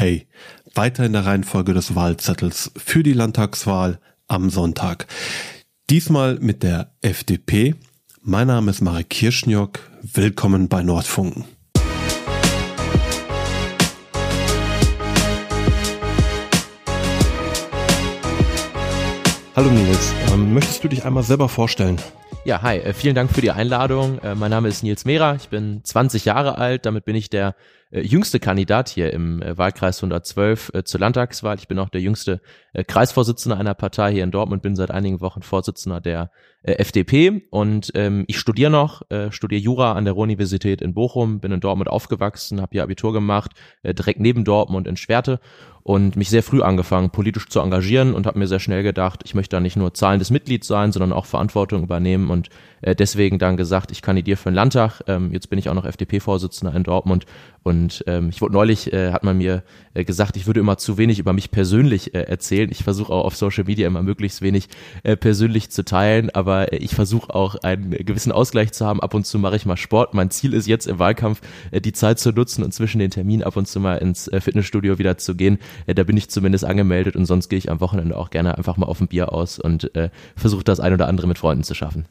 hey, weiter in der Reihenfolge des Wahlzettels für die Landtagswahl am Sonntag. Diesmal mit der FDP. Mein Name ist Marek Kirschniok. Willkommen bei Nordfunken. Hallo Nils, ähm, möchtest du dich einmal selber vorstellen? Ja, hi, äh, vielen Dank für die Einladung. Äh, mein Name ist Nils Mehrer, ich bin 20 Jahre alt, damit bin ich der jüngste Kandidat hier im äh, Wahlkreis 112 äh, zur Landtagswahl. Ich bin auch der jüngste äh, Kreisvorsitzender einer Partei hier in Dortmund, bin seit einigen Wochen Vorsitzender der äh, FDP und ähm, ich studiere noch, äh, studiere Jura an der Ruhr-Universität in Bochum, bin in Dortmund aufgewachsen, habe hier Abitur gemacht, äh, direkt neben Dortmund in Schwerte und mich sehr früh angefangen, politisch zu engagieren und habe mir sehr schnell gedacht, ich möchte da nicht nur zahlendes Mitglied sein, sondern auch Verantwortung übernehmen und äh, deswegen dann gesagt, ich kandidiere für den Landtag. Ähm, jetzt bin ich auch noch FDP-Vorsitzender in Dortmund und ähm, ich wurde neulich, äh, hat man mir äh, gesagt, ich würde immer zu wenig über mich persönlich äh, erzählen. Ich versuche auch auf Social Media immer möglichst wenig äh, persönlich zu teilen, aber äh, ich versuche auch einen gewissen Ausgleich zu haben. Ab und zu mache ich mal Sport. Mein Ziel ist jetzt im Wahlkampf, äh, die Zeit zu nutzen und zwischen den Terminen ab und zu mal ins äh, Fitnessstudio wieder zu gehen. Äh, da bin ich zumindest angemeldet und sonst gehe ich am Wochenende auch gerne einfach mal auf ein Bier aus und äh, versuche das ein oder andere mit Freunden zu schaffen.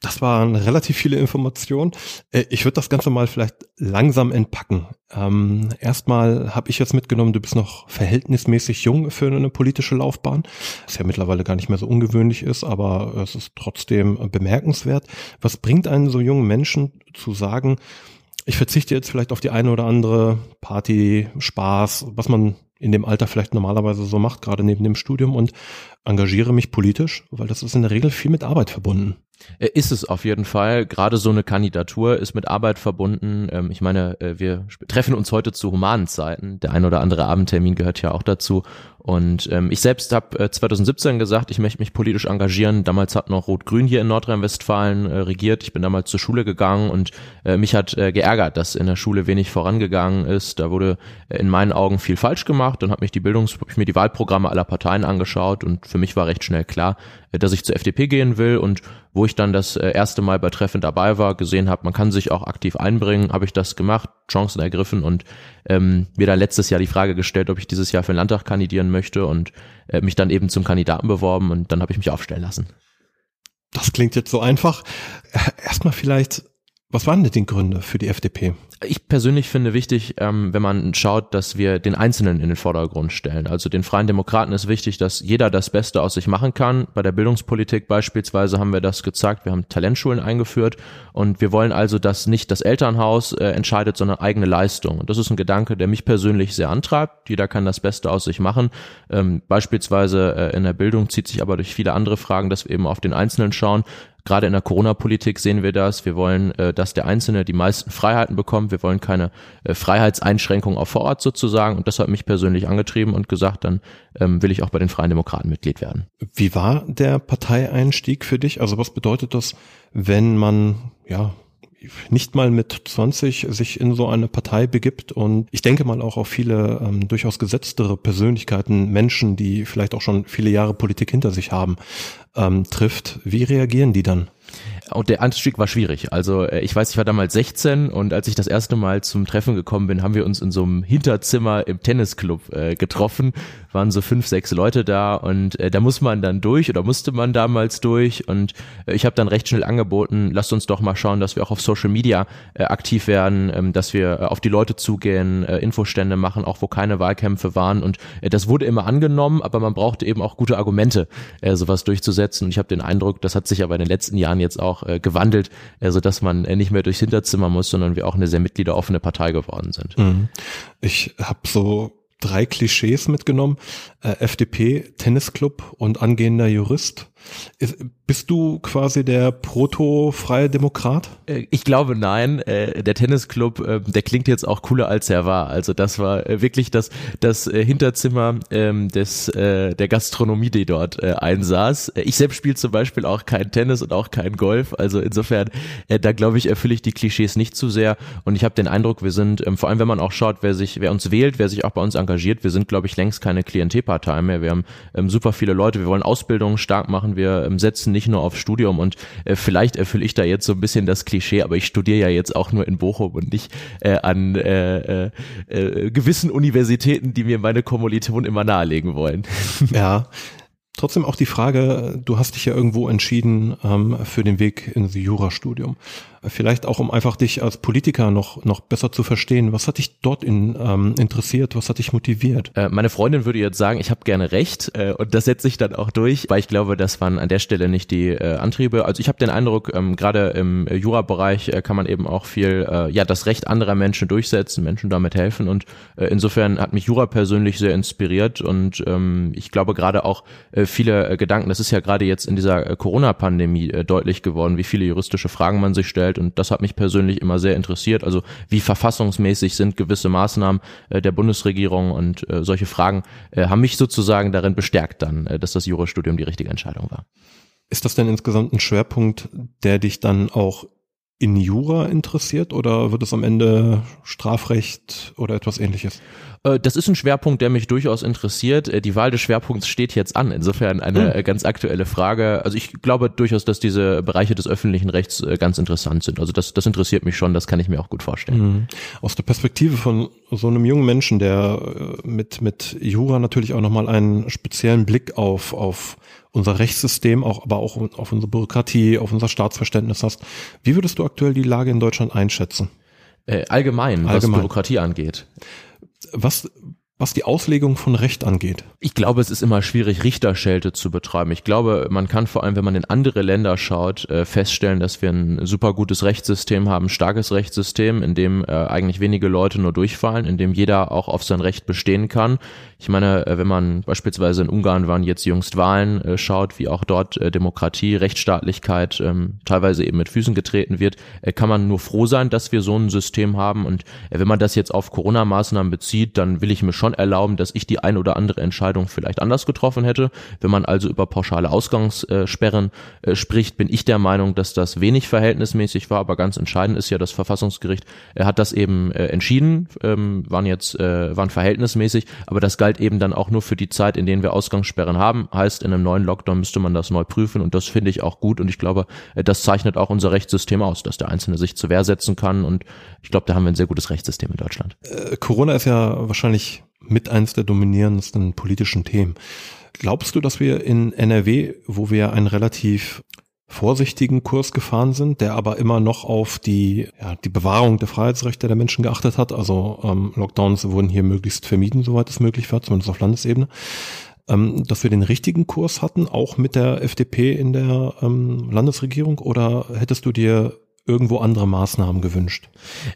Das waren relativ viele Informationen. Äh, ich würde das Ganze mal vielleicht langsam entpacken. Ähm, erstmal habe ich jetzt mitgenommen, du bist noch verhältnismäßig jung für eine politische Laufbahn, was ja mittlerweile gar nicht mehr so ungewöhnlich ist, aber es ist trotzdem bemerkenswert. Was bringt einen so jungen Menschen zu sagen, ich verzichte jetzt vielleicht auf die eine oder andere Party, Spaß, was man in dem Alter vielleicht normalerweise so macht, gerade neben dem Studium und engagiere mich politisch, weil das ist in der Regel viel mit Arbeit verbunden. Äh, ist es auf jeden Fall. Gerade so eine Kandidatur ist mit Arbeit verbunden. Ähm, ich meine, äh, wir treffen uns heute zu humanen Zeiten. Der ein oder andere Abendtermin gehört ja auch dazu. Und ähm, ich selbst habe äh, 2017 gesagt, ich möchte mich politisch engagieren. Damals hat noch Rot-Grün hier in Nordrhein-Westfalen äh, regiert. Ich bin damals zur Schule gegangen und äh, mich hat äh, geärgert, dass in der Schule wenig vorangegangen ist. Da wurde äh, in meinen Augen viel falsch gemacht. Dann habe mich die Bildungs, hab ich mir die Wahlprogramme aller Parteien angeschaut und für mich war recht schnell klar, äh, dass ich zur FDP gehen will und wo ich dann das äh, erste Mal bei Treffen dabei war, gesehen habe, man kann sich auch aktiv einbringen, habe ich das gemacht, Chancen ergriffen und ähm, mir dann letztes Jahr die Frage gestellt, ob ich dieses Jahr für den Landtag kandidieren möchte und äh, mich dann eben zum Kandidaten beworben und dann habe ich mich aufstellen lassen. Das klingt jetzt so einfach. Erstmal vielleicht, was waren denn die Gründe für die FDP? Ich persönlich finde wichtig, ähm, wenn man schaut, dass wir den Einzelnen in den Vordergrund stellen. Also den Freien Demokraten ist wichtig, dass jeder das Beste aus sich machen kann. Bei der Bildungspolitik beispielsweise haben wir das gezeigt. Wir haben Talentschulen eingeführt und wir wollen also, dass nicht das Elternhaus äh, entscheidet, sondern eigene Leistung. Und das ist ein Gedanke, der mich persönlich sehr antreibt. Jeder kann das Beste aus sich machen. Ähm, beispielsweise äh, in der Bildung zieht sich aber durch viele andere Fragen, dass wir eben auf den Einzelnen schauen. Gerade in der Corona-Politik sehen wir das. Wir wollen, äh, dass der Einzelne die meisten Freiheiten bekommt. Wir wollen keine äh, Freiheitseinschränkung auf Vorort sozusagen. Und das hat mich persönlich angetrieben und gesagt, dann ähm, will ich auch bei den Freien Demokraten Mitglied werden. Wie war der Parteieinstieg für dich? Also was bedeutet das, wenn man ja nicht mal mit 20 sich in so eine Partei begibt und ich denke mal auch auf viele ähm, durchaus gesetztere Persönlichkeiten, Menschen, die vielleicht auch schon viele Jahre Politik hinter sich haben, ähm, trifft. Wie reagieren die dann? Und der Anstieg war schwierig. Also äh, ich weiß, ich war damals 16 und als ich das erste Mal zum Treffen gekommen bin, haben wir uns in so einem Hinterzimmer im Tennisclub äh, getroffen. Waren so fünf, sechs Leute da und äh, da muss man dann durch oder musste man damals durch. Und äh, ich habe dann recht schnell angeboten, lasst uns doch mal schauen, dass wir auch auf Social Media äh, aktiv werden, ähm, dass wir äh, auf die Leute zugehen, äh, Infostände machen, auch wo keine Wahlkämpfe waren. Und äh, das wurde immer angenommen, aber man brauchte eben auch gute Argumente, äh, sowas durchzusetzen. Und ich habe den Eindruck, das hat sich aber in den letzten Jahren jetzt auch äh, gewandelt, äh, so dass man äh, nicht mehr durchs Hinterzimmer muss, sondern wir auch eine sehr mitgliederoffene Partei geworden sind. Mhm. Ich habe so drei Klischees mitgenommen. Äh, FDP, Tennisclub und angehender Jurist. Ist, bist du quasi der proto-freie Demokrat? Äh, ich glaube nein. Äh, der Tennisclub, äh, der klingt jetzt auch cooler als er war. Also das war wirklich das, das Hinterzimmer ähm, des, der Gastronomie, die dort einsaß. Ich selbst spiele zum Beispiel auch kein Tennis und auch kein Golf. Also insofern, da glaube ich, erfülle ich die Klischees nicht zu sehr. Und ich habe den Eindruck, wir sind, ähm, vor allem wenn man auch schaut, wer sich, wer uns wählt, wer sich auch bei uns engagiert. Wir sind, glaube ich, längst keine Klientelpartei mehr. Wir haben ähm, super viele Leute. Wir wollen Ausbildung stark machen. Wir ähm, setzen nicht nur auf Studium und äh, vielleicht erfülle ich da jetzt so ein bisschen das Klischee, aber ich studiere ja jetzt auch nur in Bochum und nicht äh, an äh, äh, äh, gewissen Universitäten, die mir meine Kommilitonen immer nahelegen wollen. Ja, Trotzdem auch die Frage, du hast dich ja irgendwo entschieden ähm, für den Weg ins Jurastudium. Vielleicht auch, um einfach dich als Politiker noch, noch besser zu verstehen. Was hat dich dort in, ähm, interessiert? Was hat dich motiviert? Äh, meine Freundin würde jetzt sagen, ich habe gerne recht äh, und das setze ich dann auch durch, weil ich glaube, das waren an der Stelle nicht die äh, Antriebe. Also ich habe den Eindruck, ähm, gerade im Jura-Bereich äh, kann man eben auch viel, äh, ja, das Recht anderer Menschen durchsetzen, Menschen damit helfen und äh, insofern hat mich Jura persönlich sehr inspiriert und ähm, ich glaube gerade auch viele Gedanken, das ist ja gerade jetzt in dieser Corona-Pandemie deutlich geworden, wie viele juristische Fragen man sich stellt gestellt und das hat mich persönlich immer sehr interessiert. Also wie verfassungsmäßig sind gewisse Maßnahmen äh, der Bundesregierung und äh, solche Fragen äh, haben mich sozusagen darin bestärkt dann, äh, dass das Jurastudium die richtige Entscheidung war. Ist das denn insgesamt ein Schwerpunkt, der dich dann auch in Jura interessiert oder wird es am Ende Strafrecht oder etwas ähnliches? Äh, das ist ein Schwerpunkt, der mich durchaus interessiert. Äh, die Wahl des Schwerpunkts steht jetzt an. Insofern eine mhm. ganz aktuelle Frage. Also ich glaube durchaus, dass diese Bereiche des öffentlichen Rechts ganz interessant sind. Also das, das interessiert mich schon. Das kann ich mir auch gut vorstellen. Mhm. Aus der Perspektive von so einem jungen Menschen, der mit, mit Jura natürlich auch nochmal einen speziellen Blick auf, auf unser Rechtssystem, auch, aber auch auf unsere Bürokratie, auf unser Staatsverständnis hast. Wie würdest du aktuell die Lage in Deutschland einschätzen? Äh, allgemein, allgemein, was Bürokratie angeht. Was, was die Auslegung von Recht angeht? Ich glaube, es ist immer schwierig, Richterschelte zu betreiben. Ich glaube, man kann vor allem, wenn man in andere Länder schaut, äh, feststellen, dass wir ein super gutes Rechtssystem haben, starkes Rechtssystem, in dem äh, eigentlich wenige Leute nur durchfallen, in dem jeder auch auf sein Recht bestehen kann. Ich meine, äh, wenn man beispielsweise in Ungarn waren jetzt jüngst Wahlen schaut, wie auch dort Demokratie, Rechtsstaatlichkeit ähm, teilweise eben mit Füßen getreten wird, kann man nur froh sein, dass wir so ein System haben. Und wenn man das jetzt auf Corona-Maßnahmen bezieht, dann will ich mir schon schon erlauben, dass ich die ein oder andere Entscheidung vielleicht anders getroffen hätte. Wenn man also über pauschale Ausgangssperren äh, spricht, bin ich der Meinung, dass das wenig verhältnismäßig war, aber ganz entscheidend ist ja, das Verfassungsgericht er hat das eben äh, entschieden, ähm, waren jetzt äh, waren verhältnismäßig, aber das galt eben dann auch nur für die Zeit, in denen wir Ausgangssperren haben. Heißt, in einem neuen Lockdown müsste man das neu prüfen und das finde ich auch gut und ich glaube, das zeichnet auch unser Rechtssystem aus, dass der Einzelne sich zur Wehr setzen kann und ich glaube, da haben wir ein sehr gutes Rechtssystem in Deutschland. Corona ist ja wahrscheinlich mit eins der dominierendsten politischen Themen. Glaubst du, dass wir in NRW, wo wir einen relativ vorsichtigen Kurs gefahren sind, der aber immer noch auf die, ja, die Bewahrung der Freiheitsrechte der Menschen geachtet hat. Also ähm, Lockdowns wurden hier möglichst vermieden, soweit es möglich war, zumindest auf Landesebene. Ähm, dass wir den richtigen Kurs hatten, auch mit der FDP in der ähm, Landesregierung, oder hättest du dir irgendwo andere Maßnahmen gewünscht?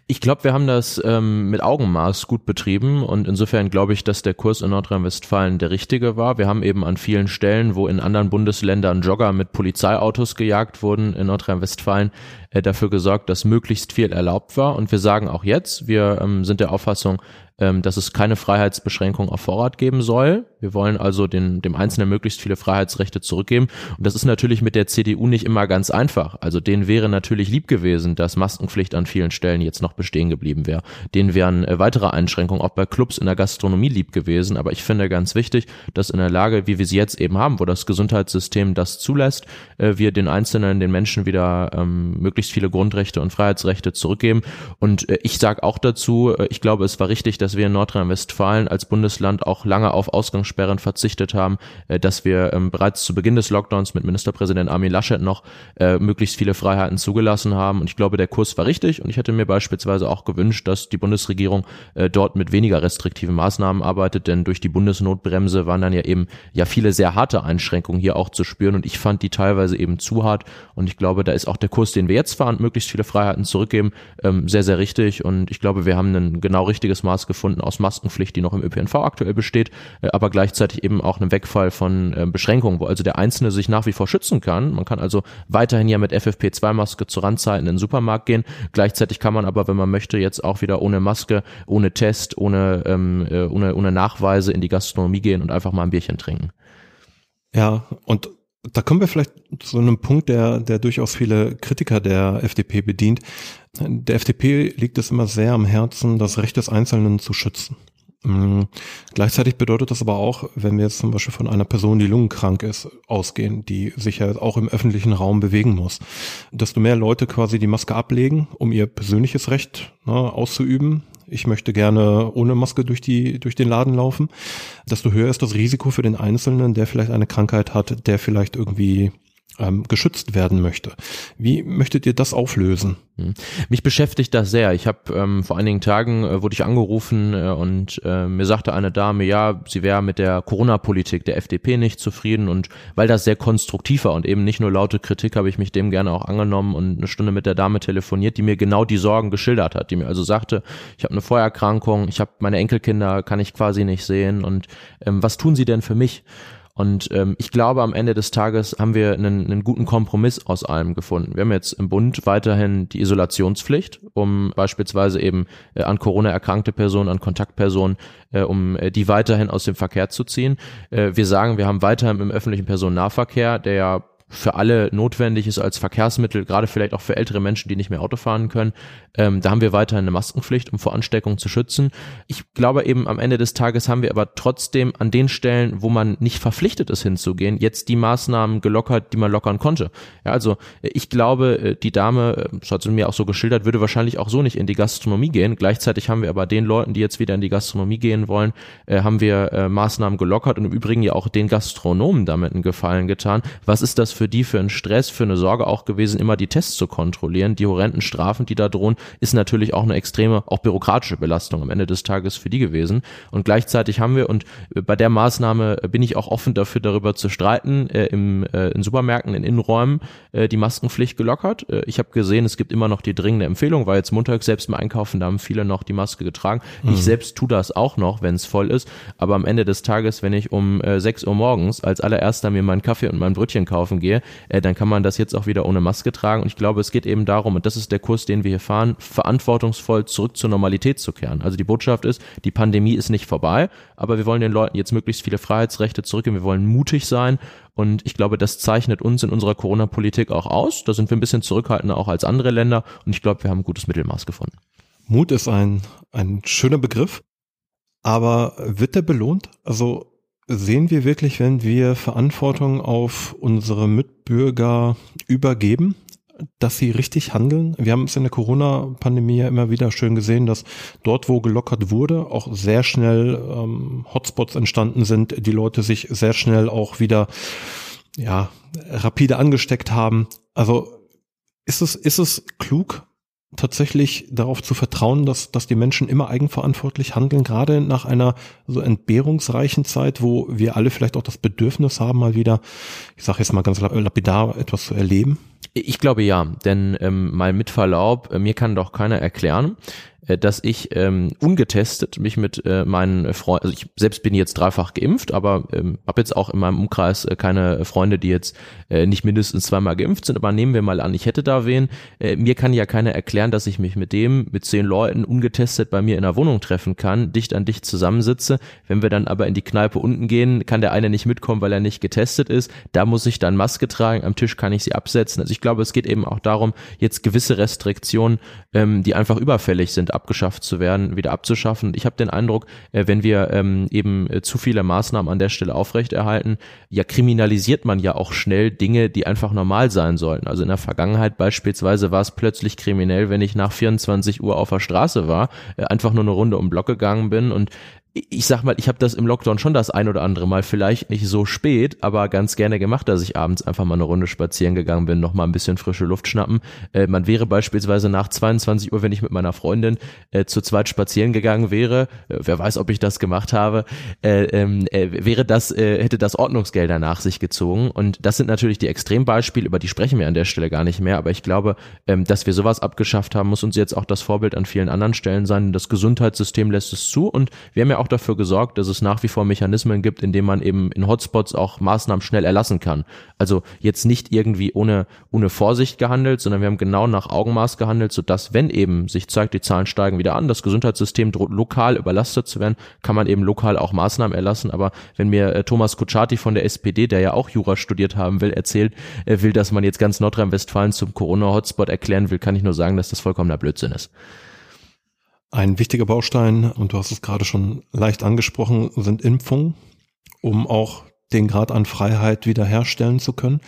Ich glaube, wir haben das ähm, mit Augenmaß gut betrieben und insofern glaube ich, dass der Kurs in Nordrhein-Westfalen der richtige war. Wir haben eben an vielen Stellen, wo in anderen Bundesländern Jogger mit Polizeiautos gejagt wurden, in Nordrhein-Westfalen äh, dafür gesorgt, dass möglichst viel erlaubt war. Und wir sagen auch jetzt, wir ähm, sind der Auffassung, dass es keine Freiheitsbeschränkung auf Vorrat geben soll. Wir wollen also den, dem Einzelnen möglichst viele Freiheitsrechte zurückgeben. Und das ist natürlich mit der CDU nicht immer ganz einfach. Also denen wäre natürlich lieb gewesen, dass Maskenpflicht an vielen Stellen jetzt noch bestehen geblieben wäre. Denen wären äh, weitere Einschränkungen auch bei Clubs in der Gastronomie lieb gewesen. Aber ich finde ganz wichtig, dass in der Lage, wie wir sie jetzt eben haben, wo das Gesundheitssystem das zulässt, äh, wir den Einzelnen, den Menschen wieder ähm, möglichst viele Grundrechte und Freiheitsrechte zurückgeben. Und äh, ich sage auch dazu, ich glaube, es war richtig, dass wir in Nordrhein-Westfalen als Bundesland auch lange auf Ausgangssperren verzichtet haben, äh, dass wir ähm, bereits zu Beginn des Lockdowns mit Ministerpräsident Armin Laschet noch äh, möglichst viele Freiheiten zugelassen haben. Und ich glaube, der Kurs war richtig. Und ich hätte mir beispielsweise auch gewünscht, dass die Bundesregierung äh, dort mit weniger restriktiven Maßnahmen arbeitet, denn durch die Bundesnotbremse waren dann ja eben ja viele sehr harte Einschränkungen hier auch zu spüren. Und ich fand die teilweise eben zu hart. Und ich glaube, da ist auch der Kurs, den wir jetzt fahren, möglichst viele Freiheiten zurückgeben, ähm, sehr, sehr richtig. Und ich glaube, wir haben ein genau richtiges Maß gefunden aus Maskenpflicht, die noch im ÖPNV aktuell besteht, äh, aber gleichzeitig eben auch einem Wegfall von äh, Beschränkungen, wo also der Einzelne sich nach wie vor schützen kann. Man kann also weiterhin ja mit FFP2-Maske zu Randzeiten in den Supermarkt gehen. Gleichzeitig kann man aber, wenn man möchte, jetzt auch wieder ohne Maske, ohne Test, ohne, ähm, äh, ohne, ohne Nachweise in die Gastronomie gehen und einfach mal ein Bierchen trinken. Ja, und da kommen wir vielleicht zu einem Punkt, der, der durchaus viele Kritiker der FDP bedient. Der FDP liegt es immer sehr am Herzen, das Recht des Einzelnen zu schützen. Mm, Gleichzeitig bedeutet das aber auch, wenn wir jetzt zum Beispiel von einer Person, die lungenkrank ist, ausgehen, die sich ja auch im öffentlichen Raum bewegen muss, desto mehr Leute quasi die Maske ablegen, um ihr persönliches Recht ne, auszuüben, ich möchte gerne ohne Maske durch die, durch den Laden laufen, desto höher ist das Risiko für den Einzelnen, der vielleicht eine Krankheit hat, der vielleicht irgendwie ähm, geschützt werden möchte. Wie möchtet ihr das auflösen? Hm. Mich beschäftigt das sehr. Ich habe ähm, vor einigen Tagen äh, wurde ich angerufen äh, und äh, mir sagte eine Dame, ja, sie wäre mit der Corona-Politik der FDP nicht zufrieden und weil das sehr konstruktiv war und eben nicht nur laute Kritik, habe ich mich dem gerne auch angenommen und eine Stunde mit der Dame telefoniert, die mir genau die Sorgen geschildert hat, die mir also sagte, ich habe eine Vorerkrankung, ich habe meine Enkelkinder, kann ich quasi nicht sehen und ähm, was tun Sie denn für mich? Und ähm, ich glaube, am Ende des Tages haben wir einen, einen guten Kompromiss aus allem gefunden. Wir haben jetzt im Bund weiterhin die Isolationspflicht, um beispielsweise eben äh, an Corona erkrankte Personen, an Kontaktpersonen, äh, um äh, die weiterhin aus dem Verkehr zu ziehen. Äh, wir sagen, wir haben weiterhin im öffentlichen Personennahverkehr, der ja für alle notwendig ist als Verkehrsmittel, gerade vielleicht auch für ältere Menschen, die nicht mehr Auto fahren können. Ähm, da haben wir weiterhin eine Maskenpflicht, um vor Ansteckung zu schützen. Ich glaube eben am Ende des Tages haben wir aber trotzdem an den Stellen, wo man nicht verpflichtet ist hinzugehen, jetzt die Maßnahmen gelockert, die man lockern konnte. Ja, also ich glaube, äh, die Dame, äh, das hat sie mir auch so geschildert, würde wahrscheinlich auch so nicht in die Gastronomie gehen. Gleichzeitig haben wir aber den Leuten, die jetzt wieder in die Gastronomie gehen wollen, äh, haben wir äh, Maßnahmen gelockert und im Übrigen ja auch den Gastronomen damit einen Gefallen getan. Was ist das für für die für einen Stress, für eine Sorge auch gewesen, immer die Tests zu kontrollieren. Die horrenden Strafen, die da drohen, ist natürlich auch eine extreme, auch bürokratische Belastung am Ende des Tages für die gewesen. Und gleichzeitig haben wir, und bei der Maßnahme bin ich auch offen dafür, darüber zu streiten, äh, im, äh, in Supermärkten, in Innenräumen äh, die Maskenpflicht gelockert. Äh, ich habe gesehen, es gibt immer noch die dringende Empfehlung, weil jetzt Montag selbst mal einkaufen, da haben viele noch die Maske getragen. Mhm. Ich selbst tue das auch noch, wenn es voll ist. Aber am Ende des Tages, wenn ich um äh, 6 Uhr morgens als allererster mir meinen Kaffee und mein Brötchen kaufen gehe, gehe, äh, dann kann man das jetzt auch wieder ohne Maske tragen. Und ich glaube, es geht eben darum, und das ist der Kurs, den wir hier fahren, verantwortungsvoll zurück zur Normalität zu kehren. Also die Botschaft ist, die Pandemie ist nicht vorbei, aber wir wollen den Leuten jetzt möglichst viele Freiheitsrechte zurückgeben. Wir wollen mutig sein. Und ich glaube, das zeichnet uns in unserer Corona-Politik auch aus. Da sind wir ein bisschen zurückhaltender auch als andere Länder. Und ich glaube, wir haben ein gutes Mittelmaß gefunden. Mut ist ein, ein schöner Begriff. Aber wird der belohnt? Also sehen wir wirklich, wenn wir Verantwortung auf unsere Mitbürger übergeben, dass sie richtig handeln? Wir haben es in der Corona-Pandemie ja immer wieder schön gesehen, dass dort, wo gelockert wurde, auch sehr schnell ähm, Hotspots entstanden sind, die Leute sich sehr schnell auch wieder ja rapide angesteckt haben. Also ist es ist es klug, tatsächlich darauf zu vertrauen, dass, dass die Menschen immer eigenverantwortlich handeln, gerade nach einer so entbehrungsreichen Zeit, wo wir alle vielleicht auch das Bedürfnis haben, mal wieder, ich sage jetzt mal ganz lapidar, etwas zu erleben? Ich glaube ja, denn ähm, mal mit Verlaub, äh, mir kann doch keiner erklären, dass ich ähm, ungetestet mich mit äh, meinen Freunden, also ich selbst bin jetzt dreifach geimpft, aber ähm, habe jetzt auch in meinem Umkreis äh, keine Freunde, die jetzt äh, nicht mindestens zweimal geimpft sind, aber nehmen wir mal an, ich hätte da wen. Äh, mir kann ja keiner erklären, dass ich mich mit dem, mit zehn Leuten ungetestet bei mir in der Wohnung treffen kann, dicht an dicht zusammensitze. Wenn wir dann aber in die Kneipe unten gehen, kann der eine nicht mitkommen, weil er nicht getestet ist. Da muss ich dann Maske tragen, am Tisch kann ich sie absetzen. Also ich glaube, es geht eben auch darum, jetzt gewisse Restriktionen, ähm, die einfach überfällig sind, abgeschafft zu werden, wieder abzuschaffen. Ich habe den Eindruck, äh, wenn wir ähm, eben äh, zu viele Maßnahmen an der Stelle aufrechterhalten, ja kriminalisiert man ja auch schnell Dinge, die einfach normal sein sollten. Also in der Vergangenheit beispielsweise war es plötzlich kriminell, wenn ich nach 24 Uhr auf der Straße war, äh, einfach nur eine Runde um Block gegangen bin und ich sag mal, ich habe das im Lockdown schon das ein oder andere Mal, vielleicht nicht so spät, aber ganz gerne gemacht, dass ich abends einfach mal eine Runde spazieren gegangen bin, noch mal ein bisschen frische Luft schnappen. Äh, man wäre beispielsweise nach 22 Uhr, wenn ich mit meiner Freundin äh, zu zweit spazieren gegangen wäre, äh, wer weiß, ob ich das gemacht habe, äh, ähm, äh, wäre das, äh, hätte das Ordnungsgelder nach sich gezogen. Und das sind natürlich die Extrembeispiele, über die sprechen wir an der Stelle gar nicht mehr. Aber ich glaube, ähm, dass wir sowas abgeschafft haben, muss uns jetzt auch das Vorbild an vielen anderen Stellen sein. Das Gesundheitssystem lässt es zu und wir haben ja auch dafür gesorgt, dass es nach wie vor Mechanismen gibt, in denen man eben in Hotspots auch Maßnahmen schnell erlassen kann. Also jetzt nicht irgendwie ohne, ohne Vorsicht gehandelt, sondern wir haben genau nach Augenmaß gehandelt, sodass, wenn eben sich zeigt, die Zahlen steigen wieder an, das Gesundheitssystem droht lokal überlastet zu werden, kann man eben lokal auch Maßnahmen erlassen. Aber wenn mir äh, Thomas Kutschaty von der SPD, der ja auch Jura studiert haben will, erzählt, er will, dass man jetzt ganz Nordrhein-Westfalen zum Corona-Hotspot erklären will, kann ich nur sagen, dass das vollkommener Blödsinn ist. Ein wichtiger Baustein, und du hast es gerade schon leicht angesprochen, sind Impfungen, um auch den Grad an Freiheit wiederherstellen zu können.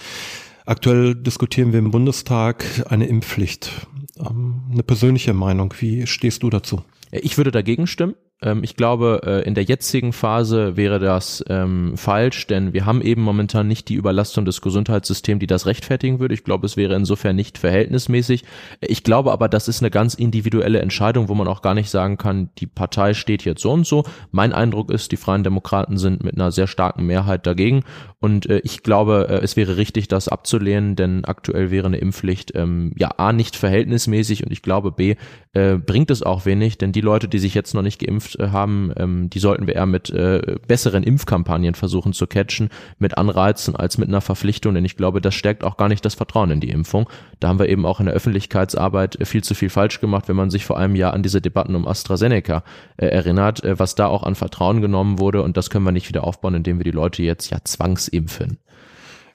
Aktuell diskutieren wir im Bundestag eine Impfpflicht. Ähm, eine persönliche Meinung, wie stehst du dazu? Ich würde dagegen stimmen. Ähm, ich glaube, äh, in der jetzigen Phase wäre das ähm, falsch, denn wir haben eben momentan nicht die Überlastung des Gesundheitssystems, die das rechtfertigen würde. Ich glaube, es wäre insofern nicht verhältnismäßig. Ich glaube aber, das ist eine ganz individuelle Entscheidung, wo man auch gar nicht sagen kann, die Partei steht jetzt so und so. Mein Eindruck ist, die Freien Demokraten sind mit einer sehr starken Mehrheit dagegen und äh, ich glaube, äh, es wäre richtig, das abzulehnen, denn aktuell wäre eine Impfpflicht ähm, ja A nicht verhältnismäßig und ich glaube B äh, bringt es auch wenig, denn die Leute, die sich jetzt noch nicht geimpft äh, haben, ähm, die sollten wir eher mit äh, besseren Impfkampagnen versuchen zu catchen, mit Anreizen als mit einer Verpflichtung, denn ich glaube, das stärkt auch gar nicht das Vertrauen in die Impfung. Da haben wir eben auch in der Öffentlichkeitsarbeit viel zu viel falsch gemacht, wenn man sich vor einem Jahr an diese Debatten um AstraZeneca äh, erinnert, äh, was da auch an Vertrauen genommen wurde und das können wir nicht wieder aufbauen, indem wir die Leute jetzt ja zwangsimpfen.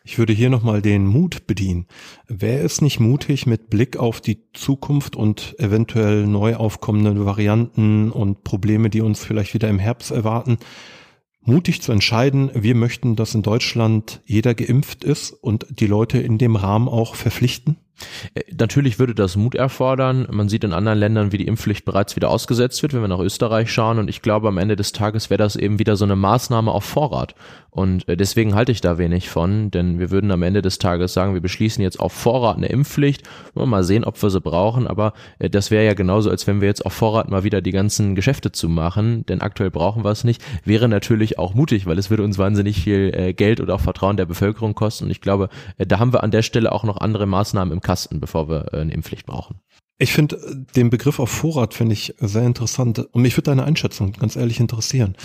Ich würde hier nochmal den Mut bedienen. Wäre es nicht mutig, mit Blick auf die Zukunft und eventuell neu aufkommende Varianten und Probleme, die uns vielleicht wieder im Herbst erwarten, mutig zu entscheiden, wir möchten, dass in Deutschland jeder geimpft ist und die Leute in dem Rahmen auch verpflichten? Äh, natürlich würde das Mut erfordern. Man sieht in anderen Ländern, wie die Impfpflicht bereits wieder ausgesetzt wird, wenn wir nach Österreich schauen. Und ich glaube, am Ende des Tages wäre das eben wieder so eine Maßnahme auf Vorrat. Und äh, deswegen halte ich da wenig von, denn wir würden am Ende des Tages sagen, wir beschließen jetzt auf Vorrat eine Impfpflicht. Mal sehen, ob wir sie brauchen. Aber äh, das wäre ja genauso, als wenn wir jetzt auf Vorrat mal wieder die ganzen Geschäfte zu machen. Denn aktuell brauchen wir es nicht. Wäre natürlich auch mutig, weil es würde uns wahnsinnig viel Geld oder auch Vertrauen der Bevölkerung kosten. Und ich glaube, da haben wir an der Stelle auch noch andere Maßnahmen im Kasten, bevor wir äh, eine Impfpflicht brauchen. Ich finde den Begriff auf Vorrat finde ich sehr interessant und mich würde deine Einschätzung ganz ehrlich interessieren.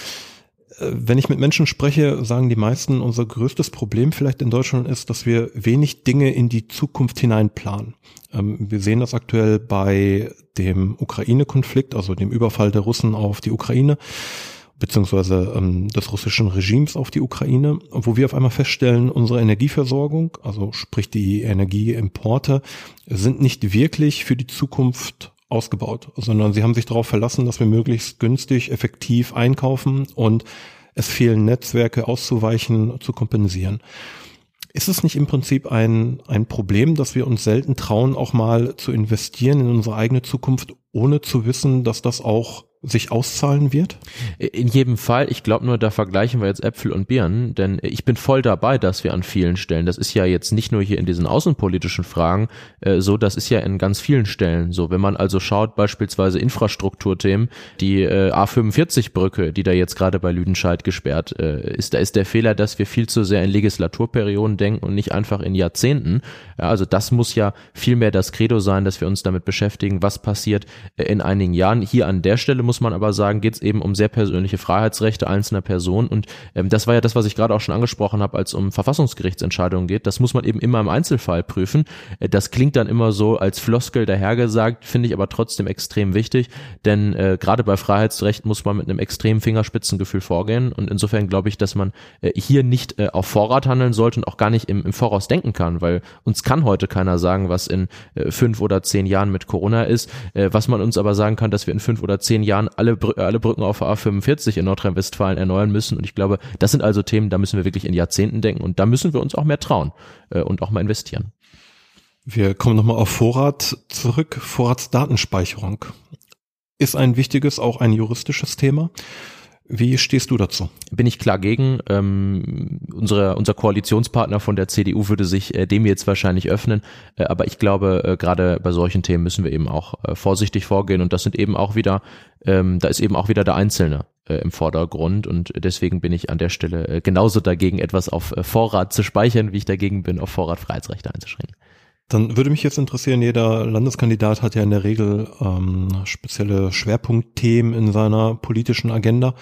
Äh, wenn ich mit Menschen spreche, sagen die meisten, unser größtes Problem vielleicht in Deutschland ist, dass wir wenig Dinge in die Zukunft hinein planen. Ähm, wir sehen das aktuell bei dem Ukraine-Konflikt, also dem Überfall der Russen auf die Ukraine beziehungsweise ähm, des russischen Regimes auf die Ukraine, wo wir auf einmal feststellen, unsere Energieversorgung, also sprich die Energieimporte, sind nicht wirklich für die Zukunft ausgebaut, sondern sie haben sich darauf verlassen, dass wir möglichst günstig, effektiv einkaufen und es fehlen Netzwerke auszuweichen, zu kompensieren. Ist es nicht im Prinzip ein, ein Problem, dass wir uns selten trauen, auch mal zu investieren in unsere eigene Zukunft, ohne zu wissen, dass das auch sich auszahlen wird? In jedem Fall. Ich glaube nur, da vergleichen wir jetzt Äpfel und Birnen, denn ich bin voll dabei, dass wir an vielen Stellen, das ist ja jetzt nicht nur hier in diesen außenpolitischen Fragen äh, so, das ist ja in ganz vielen Stellen so. Wenn man also schaut, beispielsweise Infrastrukturthemen, die äh, A45-Brücke, die da jetzt gerade bei Lüdenscheid gesperrt äh, ist, da ist der Fehler, dass wir viel zu sehr in Legislaturperioden denken und nicht einfach in Jahrzehnten. Ja, also das muss ja vielmehr das Credo sein, dass wir uns damit beschäftigen, was passiert äh, in einigen Jahren. Hier an der Stelle muss muss man aber sagen, geht es eben um sehr persönliche Freiheitsrechte einzelner Personen. Und ähm, das war ja das, was ich gerade auch schon angesprochen habe, als um Verfassungsgerichtsentscheidungen geht. Das muss man eben immer im Einzelfall prüfen. Äh, das klingt dann immer so als Floskel dahergesagt, finde ich aber trotzdem extrem wichtig, denn äh, gerade bei Freiheitsrecht muss man mit einem extremen Fingerspitzengefühl vorgehen. Und insofern glaube ich, dass man äh, hier nicht äh, auf Vorrat handeln sollte und auch gar nicht im, im Voraus denken kann, weil uns kann heute keiner sagen, was in äh, fünf oder zehn Jahren mit Corona ist. Äh, was man uns aber sagen kann, dass wir in fünf oder zehn Jahren Jahren alle, alle Brücken auf A45 in Nordrhein-Westfalen erneuern müssen. Und ich glaube, das sind also Themen, da müssen wir wirklich in Jahrzehnten denken und da müssen wir uns auch mehr trauen äh, und auch mal investieren. Wir kommen nochmal auf Vorrat zurück. Vorratsdatenspeicherung ist ein wichtiges, auch ein juristisches Thema. Wie stehst du dazu? Bin ich klar gegen. Ähm, unsere, unser Koalitionspartner von der CDU würde sich äh, dem jetzt wahrscheinlich öffnen. Äh, aber ich glaube, äh, gerade bei solchen Themen müssen wir eben auch äh, vorsichtig vorgehen. Und das sind eben auch wieder, ähm, da ist eben auch wieder der Einzelne äh, im Vordergrund. Und deswegen bin ich an der Stelle äh, genauso dagegen, etwas auf Vorrat zu speichern, wie ich dagegen bin, auf Vorrat Freiheitsrechte einzuschränken. Dann würde mich jetzt interessieren, jeder Landeskandidat hat ja in der Regel ähm, spezielle Schwerpunktthemen in seiner politischen Agenda.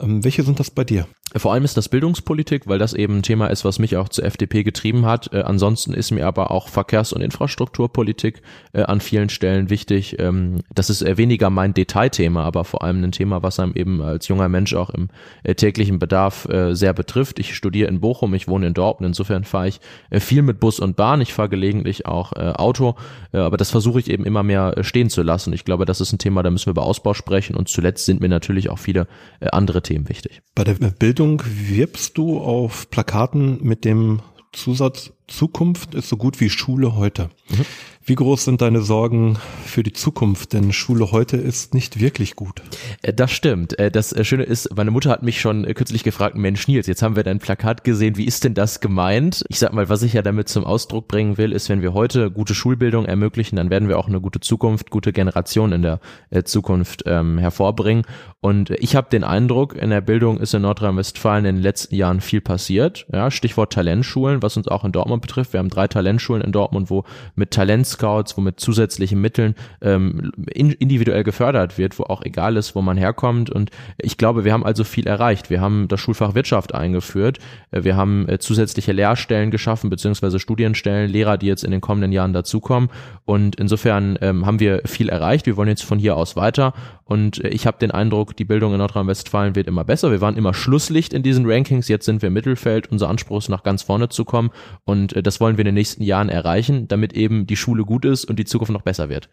Ähm, welche sind das bei dir? Vor allem ist das Bildungspolitik, weil das eben ein Thema ist, was mich auch zur FDP getrieben hat. Äh, ansonsten ist mir aber auch Verkehrs- und Infrastrukturpolitik äh, an vielen Stellen wichtig. Ähm, das ist weniger mein Detailthema, aber vor allem ein Thema, was einem eben als junger Mensch auch im äh, täglichen Bedarf äh, sehr betrifft. Ich studiere in Bochum, ich wohne in Dortmund, insofern fahre ich äh, viel mit Bus und Bahn. Ich fahre gelegentlich auch Auto, aber das versuche ich eben immer mehr stehen zu lassen. Ich glaube, das ist ein Thema, da müssen wir über Ausbau sprechen und zuletzt sind mir natürlich auch viele andere Themen wichtig. Bei der Bildung wirbst du auf Plakaten mit dem Zusatz Zukunft ist so gut wie Schule heute. Mhm. Wie groß sind deine Sorgen für die Zukunft? Denn Schule heute ist nicht wirklich gut. Äh, das stimmt. Äh, das äh, Schöne ist, meine Mutter hat mich schon kürzlich gefragt, Mensch Nils, jetzt haben wir dein Plakat gesehen, wie ist denn das gemeint? Ich sag mal, was ich ja damit zum Ausdruck bringen will, ist, wenn wir heute gute Schulbildung ermöglichen, dann werden wir auch eine gute Zukunft, gute Generation in der Zukunft ähm, hervorbringen. Und ich habe den Eindruck, in der Bildung ist in Nordrhein-Westfalen in den letzten Jahren viel passiert. Ja, Stichwort Talentschulen, was uns auch in Dortmund betrifft. Wir haben drei Talentschulen in Dortmund, wo mit Talentscouts, wo mit zusätzlichen Mitteln ähm, in, individuell gefördert wird, wo auch egal ist, wo man herkommt. Und ich glaube, wir haben also viel erreicht. Wir haben das Schulfach Wirtschaft eingeführt. Äh, wir haben äh, zusätzliche Lehrstellen geschaffen, beziehungsweise Studienstellen, Lehrer, die jetzt in den kommenden Jahren dazukommen. Und insofern ähm, haben wir viel erreicht. Wir wollen jetzt von hier aus weiter. Und äh, ich habe den Eindruck, die Bildung in Nordrhein-Westfalen wird immer besser. Wir waren immer Schlusslicht in diesen Rankings. Jetzt sind wir Mittelfeld. Unser Anspruch ist, nach ganz vorne zu kommen. Und äh, das wollen wir in den nächsten Jahren erreichen, damit eben die Schule gut ist und die Zukunft noch besser wird.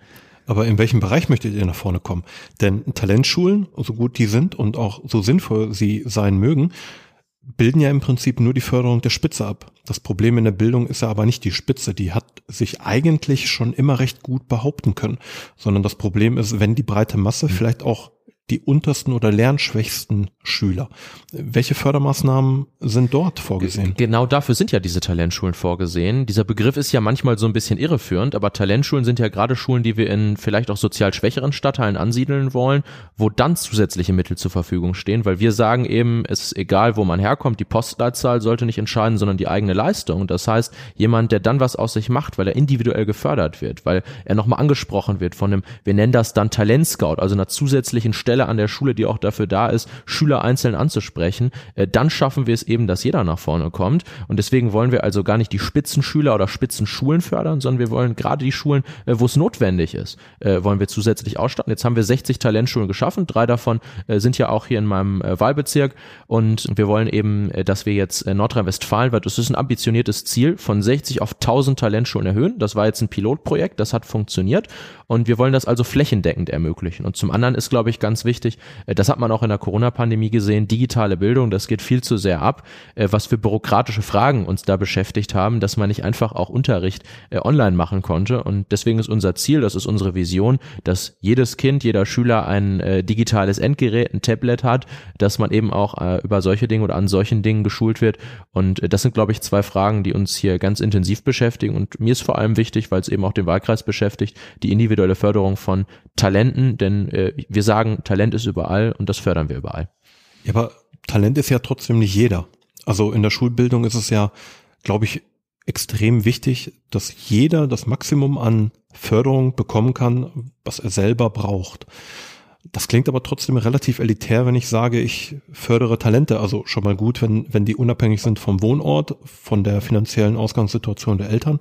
Aber in welchem Bereich möchtet ihr nach vorne kommen? Denn Talentschulen, so gut die sind und auch so sinnvoll sie sein mögen, bilden ja im Prinzip nur die Förderung der Spitze ab. Das Problem in der Bildung ist ja aber nicht die Spitze, die hat sich eigentlich schon immer recht gut behaupten können, sondern das Problem ist, wenn die breite Masse mhm. vielleicht auch die untersten oder lernschwächsten Schüler. Welche Fördermaßnahmen sind dort vorgesehen? Genau dafür sind ja diese Talentschulen vorgesehen. Dieser Begriff ist ja manchmal so ein bisschen irreführend, aber Talentschulen sind ja gerade Schulen, die wir in vielleicht auch sozial schwächeren Stadtteilen ansiedeln wollen, wo dann zusätzliche Mittel zur Verfügung stehen, weil wir sagen eben, es ist egal, wo man herkommt, die Postleitzahl sollte nicht entscheiden, sondern die eigene Leistung. Das heißt, jemand, der dann was aus sich macht, weil er individuell gefördert wird, weil er nochmal angesprochen wird von einem, wir nennen das dann Talentscout, also einer zusätzlichen Stelle Stelle an der Schule, die auch dafür da ist, Schüler einzeln anzusprechen, äh, dann schaffen wir es eben, dass jeder nach vorne kommt. Und deswegen wollen wir also gar nicht die Spitzenschüler oder Spitzenschulen fördern, sondern wir wollen gerade die Schulen, äh, wo es notwendig ist, äh, wollen wir zusätzlich ausstatten. Jetzt haben wir 60 Talentschulen geschaffen, drei davon sind ja auch hier in meinem Wahlbezirk und wir wollen eben, dass wir jetzt Nordrhein-Westfalen, weil das ist ein ambitioniertes Ziel, von 60 auf 1000 Talentschulen erhöhen. Das war jetzt ein Pilotprojekt, das hat funktioniert und wir wollen das also flächendeckend ermöglichen. Und zum anderen ist, glaube ich, ganz wichtig. Äh, das hat man auch in der Corona-Pandemie gesehen. Digitale Bildung, das geht viel zu sehr ab, äh, was für bürokratische Fragen uns da beschäftigt haben, dass man nicht einfach auch Unterricht äh, online machen konnte. Und deswegen ist unser Ziel, das ist unsere Vision, dass jedes Kind, jeder Schüler ein digitales Endgerät, ein Tablet hat, dass man eben auch über solche Dinge oder an solchen Dingen geschult wird. Und das sind, glaube ich, zwei Fragen, die uns hier ganz intensiv beschäftigen. Und mir ist vor allem wichtig, weil es eben auch den Wahlkreis beschäftigt, die individuelle Förderung von Talenten, denn wir sagen, Talent ist überall und das fördern wir überall. Ja, aber Talent ist ja trotzdem nicht jeder. Also in der Schulbildung ist es ja, glaube ich, extrem wichtig, dass jeder das Maximum an Förderung bekommen kann, was er selber braucht. Das klingt aber trotzdem relativ elitär, wenn ich sage, ich fördere Talente. Also schon mal gut, wenn, wenn die unabhängig sind vom Wohnort, von der finanziellen Ausgangssituation der Eltern.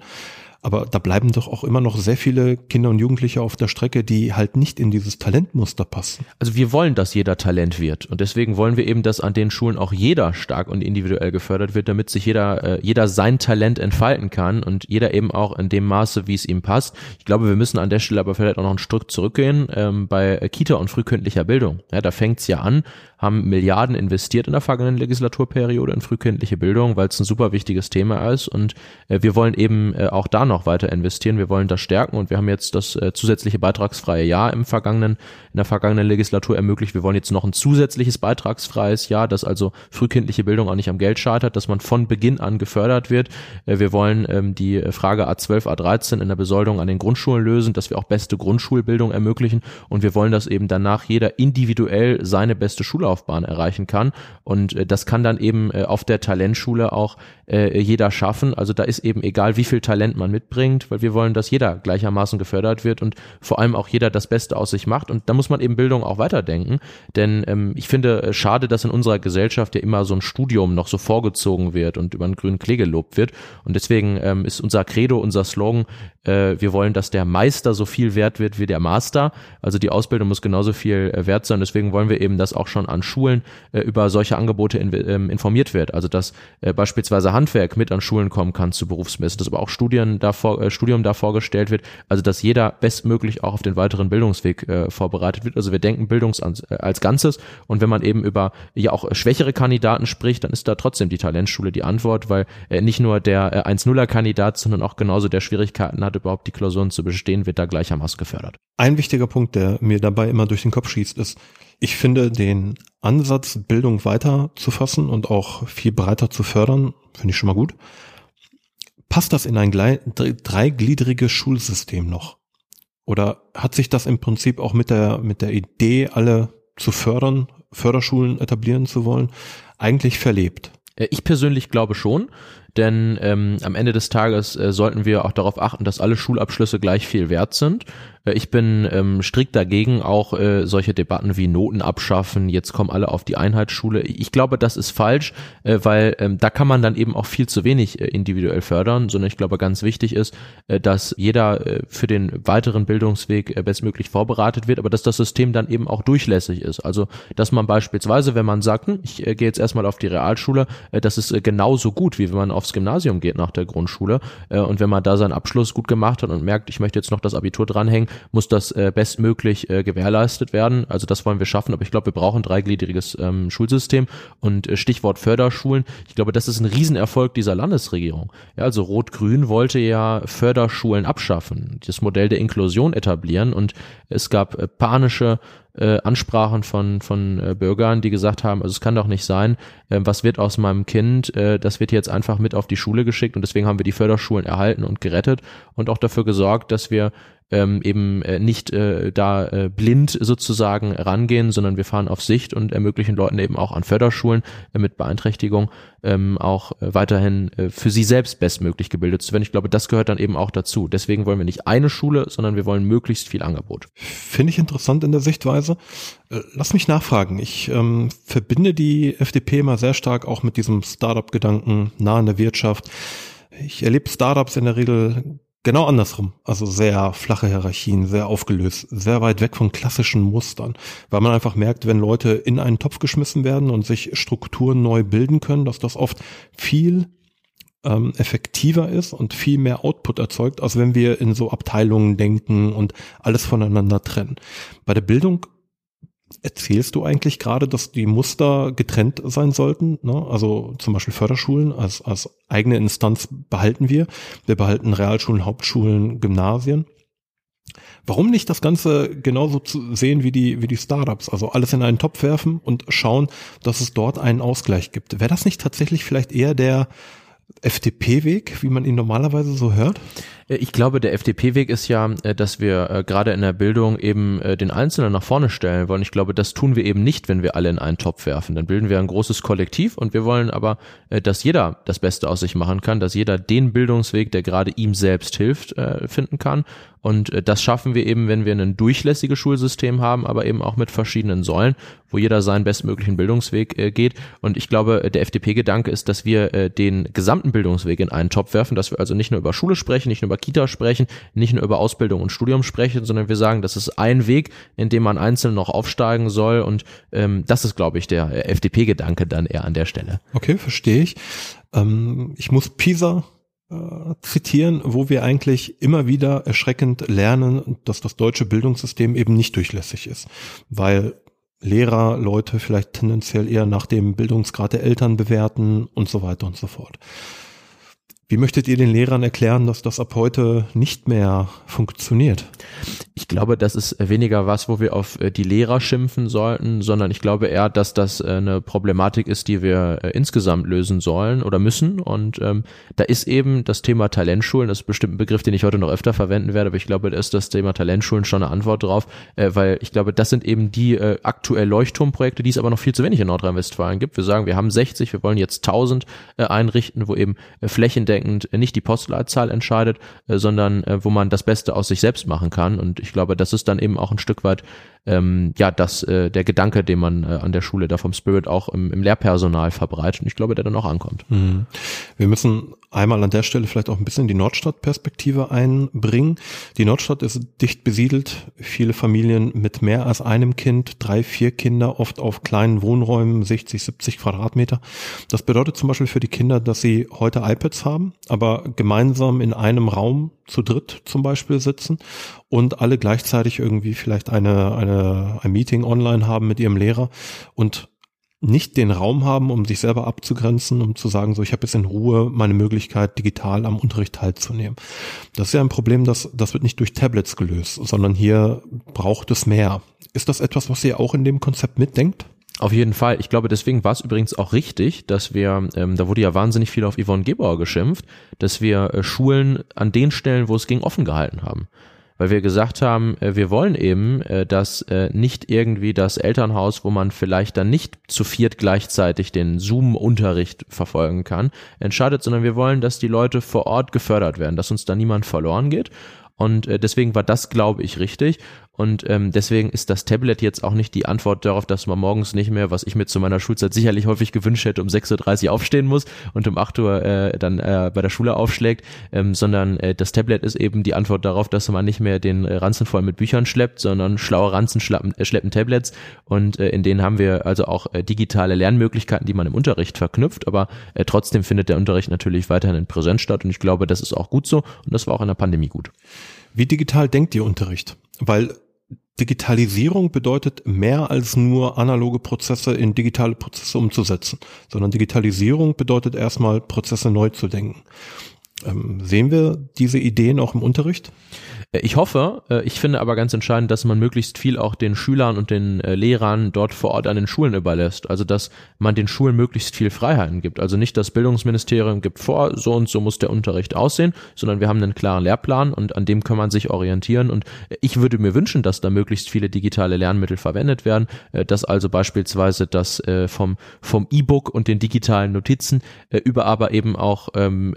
Aber da bleiben doch auch immer noch sehr viele Kinder und Jugendliche auf der Strecke, die halt nicht in dieses Talentmuster passen. Also wir wollen, dass jeder Talent wird. Und deswegen wollen wir eben, dass an den Schulen auch jeder stark und individuell gefördert wird, damit sich jeder, äh, jeder sein Talent entfalten kann und jeder eben auch in dem Maße, wie es ihm passt. Ich glaube, wir müssen an der Stelle aber vielleicht auch noch ein Stück zurückgehen ähm, bei Kita und frühkindlicher Bildung. Ja, da fängt's ja an, haben Milliarden investiert in der vergangenen Legislaturperiode in frühkindliche Bildung, weil es ein super wichtiges Thema ist. Und äh, wir wollen eben äh, auch da noch weiter investieren. Wir wollen das stärken und wir haben jetzt das äh, zusätzliche beitragsfreie Jahr im vergangenen, in der vergangenen Legislatur ermöglicht. Wir wollen jetzt noch ein zusätzliches beitragsfreies Jahr, dass also frühkindliche Bildung auch nicht am Geld scheitert, dass man von Beginn an gefördert wird. Äh, wir wollen ähm, die Frage A12, A13 in der Besoldung an den Grundschulen lösen, dass wir auch beste Grundschulbildung ermöglichen und wir wollen, dass eben danach jeder individuell seine beste Schule Schullaufbahn erreichen kann. Und äh, das kann dann eben äh, auf der Talentschule auch äh, jeder schaffen. Also da ist eben egal, wie viel Talent man mitbringt weil wir wollen, dass jeder gleichermaßen gefördert wird und vor allem auch jeder das Beste aus sich macht. Und da muss man eben Bildung auch weiterdenken. Denn ähm, ich finde äh, schade, dass in unserer Gesellschaft ja immer so ein Studium noch so vorgezogen wird und über einen grünen Klee gelobt wird. Und deswegen ähm, ist unser Credo, unser Slogan, äh, wir wollen, dass der Meister so viel wert wird wie der Master. Also die Ausbildung muss genauso viel äh, wert sein. Deswegen wollen wir eben, dass auch schon an Schulen äh, über solche Angebote in, ähm, informiert wird. Also dass äh, beispielsweise Handwerk mit an Schulen kommen kann zu Berufsmessen, dass aber auch Studien davor, äh, Studium da vorgestellt wird. Also dass jeder bestmöglich auch auf den weiteren Bildungsweg äh, vorbereitet wird. Also wir denken Bildungs äh, als Ganzes. Und wenn man eben über ja auch schwächere Kandidaten spricht, dann ist da trotzdem die Talentschule die Antwort, weil äh, nicht nur der äh, 1-0er Kandidat, sondern auch genauso der Schwierigkeiten hat, überhaupt die Klausuren zu bestehen, wird da gleichermaßen gefördert. Ein wichtiger Punkt, der mir dabei immer durch den Kopf schießt, ist, ich finde den Ansatz, Bildung weiter zu fassen und auch viel breiter zu fördern, finde ich schon mal gut. Passt das in ein dreigliedriges Schulsystem noch? Oder hat sich das im Prinzip auch mit der, mit der Idee, alle zu fördern, Förderschulen etablieren zu wollen, eigentlich verlebt? Äh, ich persönlich glaube schon denn ähm, am Ende des Tages äh, sollten wir auch darauf achten, dass alle Schulabschlüsse gleich viel wert sind. Äh, ich bin ähm, strikt dagegen, auch äh, solche Debatten wie Noten abschaffen, jetzt kommen alle auf die Einheitsschule. Ich glaube, das ist falsch, äh, weil ähm, da kann man dann eben auch viel zu wenig äh, individuell fördern, sondern ich glaube, ganz wichtig ist, äh, dass jeder äh, für den weiteren Bildungsweg äh, bestmöglich vorbereitet wird, aber dass das System dann eben auch durchlässig ist. Also, dass man beispielsweise, wenn man sagt, hm, ich äh, gehe jetzt erstmal auf die Realschule, äh, das ist äh, genauso gut, wie wenn man aufs Gymnasium geht nach der Grundschule. Äh, und wenn man da seinen Abschluss gut gemacht hat und merkt, ich möchte jetzt noch das Abitur dranhängen, muss das äh, bestmöglich äh, gewährleistet werden. Also das wollen wir schaffen, aber ich glaube, wir brauchen dreigliedriges ähm, Schulsystem und äh, Stichwort Förderschulen. Ich glaube, das ist ein Riesenerfolg dieser Landesregierung. Ja, also Rot-Grün wollte ja Förderschulen abschaffen, das Modell der Inklusion etablieren und es gab äh, panische äh, Ansprachen von, von äh, Bürgern, die gesagt haben, also es kann doch nicht sein, äh, was wird aus meinem Kind, äh, das wird jetzt einfach mit auf die Schule geschickt und deswegen haben wir die Förderschulen erhalten und gerettet und auch dafür gesorgt, dass wir ähm, eben äh, nicht äh, da äh, blind sozusagen rangehen, sondern wir fahren auf Sicht und ermöglichen Leuten eben auch an Förderschulen äh, mit Beeinträchtigung ähm, auch äh, weiterhin äh, für sie selbst bestmöglich gebildet zu werden. Ich glaube, das gehört dann eben auch dazu. Deswegen wollen wir nicht eine Schule, sondern wir wollen möglichst viel Angebot. Finde ich interessant in der Sichtweise. Äh, lass mich nachfragen. Ich ähm, verbinde die FDP immer sehr stark auch mit diesem Startup-Gedanken nah in der Wirtschaft. Ich erlebe Startups in der Regel Genau andersrum. Also sehr flache Hierarchien, sehr aufgelöst, sehr weit weg von klassischen Mustern. Weil man einfach merkt, wenn Leute in einen Topf geschmissen werden und sich Strukturen neu bilden können, dass das oft viel ähm, effektiver ist und viel mehr Output erzeugt, als wenn wir in so Abteilungen denken und alles voneinander trennen. Bei der Bildung erzählst du eigentlich gerade, dass die Muster getrennt sein sollten? Ne? Also zum Beispiel Förderschulen als, als eigene Instanz behalten wir. Wir behalten Realschulen, Hauptschulen, Gymnasien. Warum nicht das Ganze genauso zu sehen wie die, wie die Startups? Also alles in einen Topf werfen und schauen, dass es dort einen Ausgleich gibt. Wäre das nicht tatsächlich vielleicht eher der FDP-Weg, wie man ihn normalerweise so hört? Äh, ich glaube, der FDP-Weg ist ja, äh, dass wir äh, gerade in der Bildung eben den Einzelnen nach vorne stellen wollen. Ich glaube, das tun wir eben nicht, wenn wir alle in einen Topf werfen. Dann bilden wir ein großes Kollektiv und wir wollen aber, dass jeder das Beste aus sich machen kann, dass jeder den Bildungsweg, der gerade ihm selbst hilft, finden kann. Und das schaffen wir eben, wenn wir ein durchlässiges Schulsystem haben, aber eben auch mit verschiedenen Säulen, wo jeder seinen bestmöglichen Bildungsweg geht. Und ich glaube, der FDP-Gedanke ist, dass wir den gesamten Bildungsweg in einen Topf werfen, dass wir also nicht nur über Schule sprechen, nicht nur über Kita sprechen, nicht nur über Ausbildung und Studium sprechen, sondern wir sagen, das ist ein Weg, in dem man einzeln noch aufsteigen soll und ähm, das ist, glaube ich, der FDP-Gedanke dann eher an der Stelle. Okay, verstehe ich. Ähm, ich muss PISA äh, zitieren, wo wir eigentlich immer wieder erschreckend lernen, dass das deutsche Bildungssystem eben nicht durchlässig ist, weil Lehrer Leute vielleicht tendenziell eher nach dem Bildungsgrad der Eltern bewerten und so weiter und so fort. Wie möchtet ihr den Lehrern erklären, dass das ab heute nicht mehr funktioniert? Ich glaube, das ist weniger was, wo wir auf äh, die Lehrer schimpfen sollten, sondern ich glaube eher, dass das äh, eine Problematik ist, die wir äh, insgesamt lösen sollen oder müssen. Und ähm, da ist eben das Thema Talentschulen, das ist bestimmt ein Begriff, den ich heute noch öfter verwenden werde, aber ich glaube, da ist das Thema Talentschulen schon eine Antwort drauf, äh, weil ich glaube, das sind eben die äh, aktuell Leuchtturmprojekte, die es aber noch viel zu wenig in Nordrhein-Westfalen gibt. Wir sagen, wir haben 60, wir wollen jetzt 1000 äh, einrichten, wo eben äh, flächendeckend flächendeckend nicht die Postleitzahl entscheidet, äh, sondern äh, wo man das Beste aus sich selbst machen kann. Und ich glaube, das ist dann eben auch ein Stück weit ähm, ja, das, äh, der Gedanke, den man äh, an der Schule da vom Spirit auch im, im Lehrpersonal verbreitet und ich glaube, der dann auch ankommt. Mhm. Wir müssen einmal an der Stelle vielleicht auch ein bisschen die Nordstadt-Perspektive einbringen. Die Nordstadt ist dicht besiedelt, viele Familien mit mehr als einem Kind, drei, vier Kinder, oft auf kleinen Wohnräumen, 60, 70 Quadratmeter. Das bedeutet zum Beispiel für die Kinder, dass sie heute iPads haben, aber gemeinsam in einem Raum zu dritt zum Beispiel sitzen und alle gleichzeitig irgendwie vielleicht eine, eine, ein Meeting online haben mit ihrem Lehrer und nicht den Raum haben, um sich selber abzugrenzen, um zu sagen, so ich habe jetzt in Ruhe meine Möglichkeit, digital am Unterricht teilzunehmen. Das ist ja ein Problem, das, das wird nicht durch Tablets gelöst, sondern hier braucht es mehr. Ist das etwas, was ihr auch in dem Konzept mitdenkt? Auf jeden Fall. Ich glaube, deswegen war es übrigens auch richtig, dass wir, ähm, da wurde ja wahnsinnig viel auf Yvonne Gebauer geschimpft, dass wir äh, Schulen an den Stellen, wo es ging, offen gehalten haben weil wir gesagt haben, äh, wir wollen eben, äh, dass äh, nicht irgendwie das Elternhaus, wo man vielleicht dann nicht zu viert gleichzeitig den Zoom-Unterricht verfolgen kann, entscheidet, sondern wir wollen, dass die Leute vor Ort gefördert werden, dass uns da niemand verloren geht. Und deswegen war das, glaube ich, richtig. Und ähm, deswegen ist das Tablet jetzt auch nicht die Antwort darauf, dass man morgens nicht mehr, was ich mir zu meiner Schulzeit sicherlich häufig gewünscht hätte, um 6.30 Uhr aufstehen muss und um 8 Uhr äh, dann äh, bei der Schule aufschlägt, ähm, sondern äh, das Tablet ist eben die Antwort darauf, dass man nicht mehr den äh, Ranzen voll mit Büchern schleppt, sondern schlaue Ranzen schleppen, äh, schleppen Tablets. Und äh, in denen haben wir also auch äh, digitale Lernmöglichkeiten, die man im Unterricht verknüpft, aber äh, trotzdem findet der Unterricht natürlich weiterhin in Präsenz statt. Und ich glaube, das ist auch gut so. Und das war auch in der Pandemie gut. Wie digital denkt ihr Unterricht? Weil Digitalisierung bedeutet mehr als nur analoge Prozesse in digitale Prozesse umzusetzen, sondern Digitalisierung bedeutet erstmal Prozesse neu zu denken. Ähm, sehen wir diese Ideen auch im Unterricht? Äh, ich hoffe, äh, ich finde aber ganz entscheidend, dass man möglichst viel auch den Schülern und den äh, Lehrern dort vor Ort an den Schulen überlässt. Also dass man den Schulen möglichst viel Freiheiten gibt. Also nicht das Bildungsministerium gibt vor, so und so muss der Unterricht aussehen, sondern wir haben einen klaren Lehrplan und an dem kann man sich orientieren. Und ich würde mir wünschen, dass da möglichst viele digitale Lernmittel verwendet werden, dass also beispielsweise das vom vom E-Book und den digitalen Notizen über aber eben auch ähm,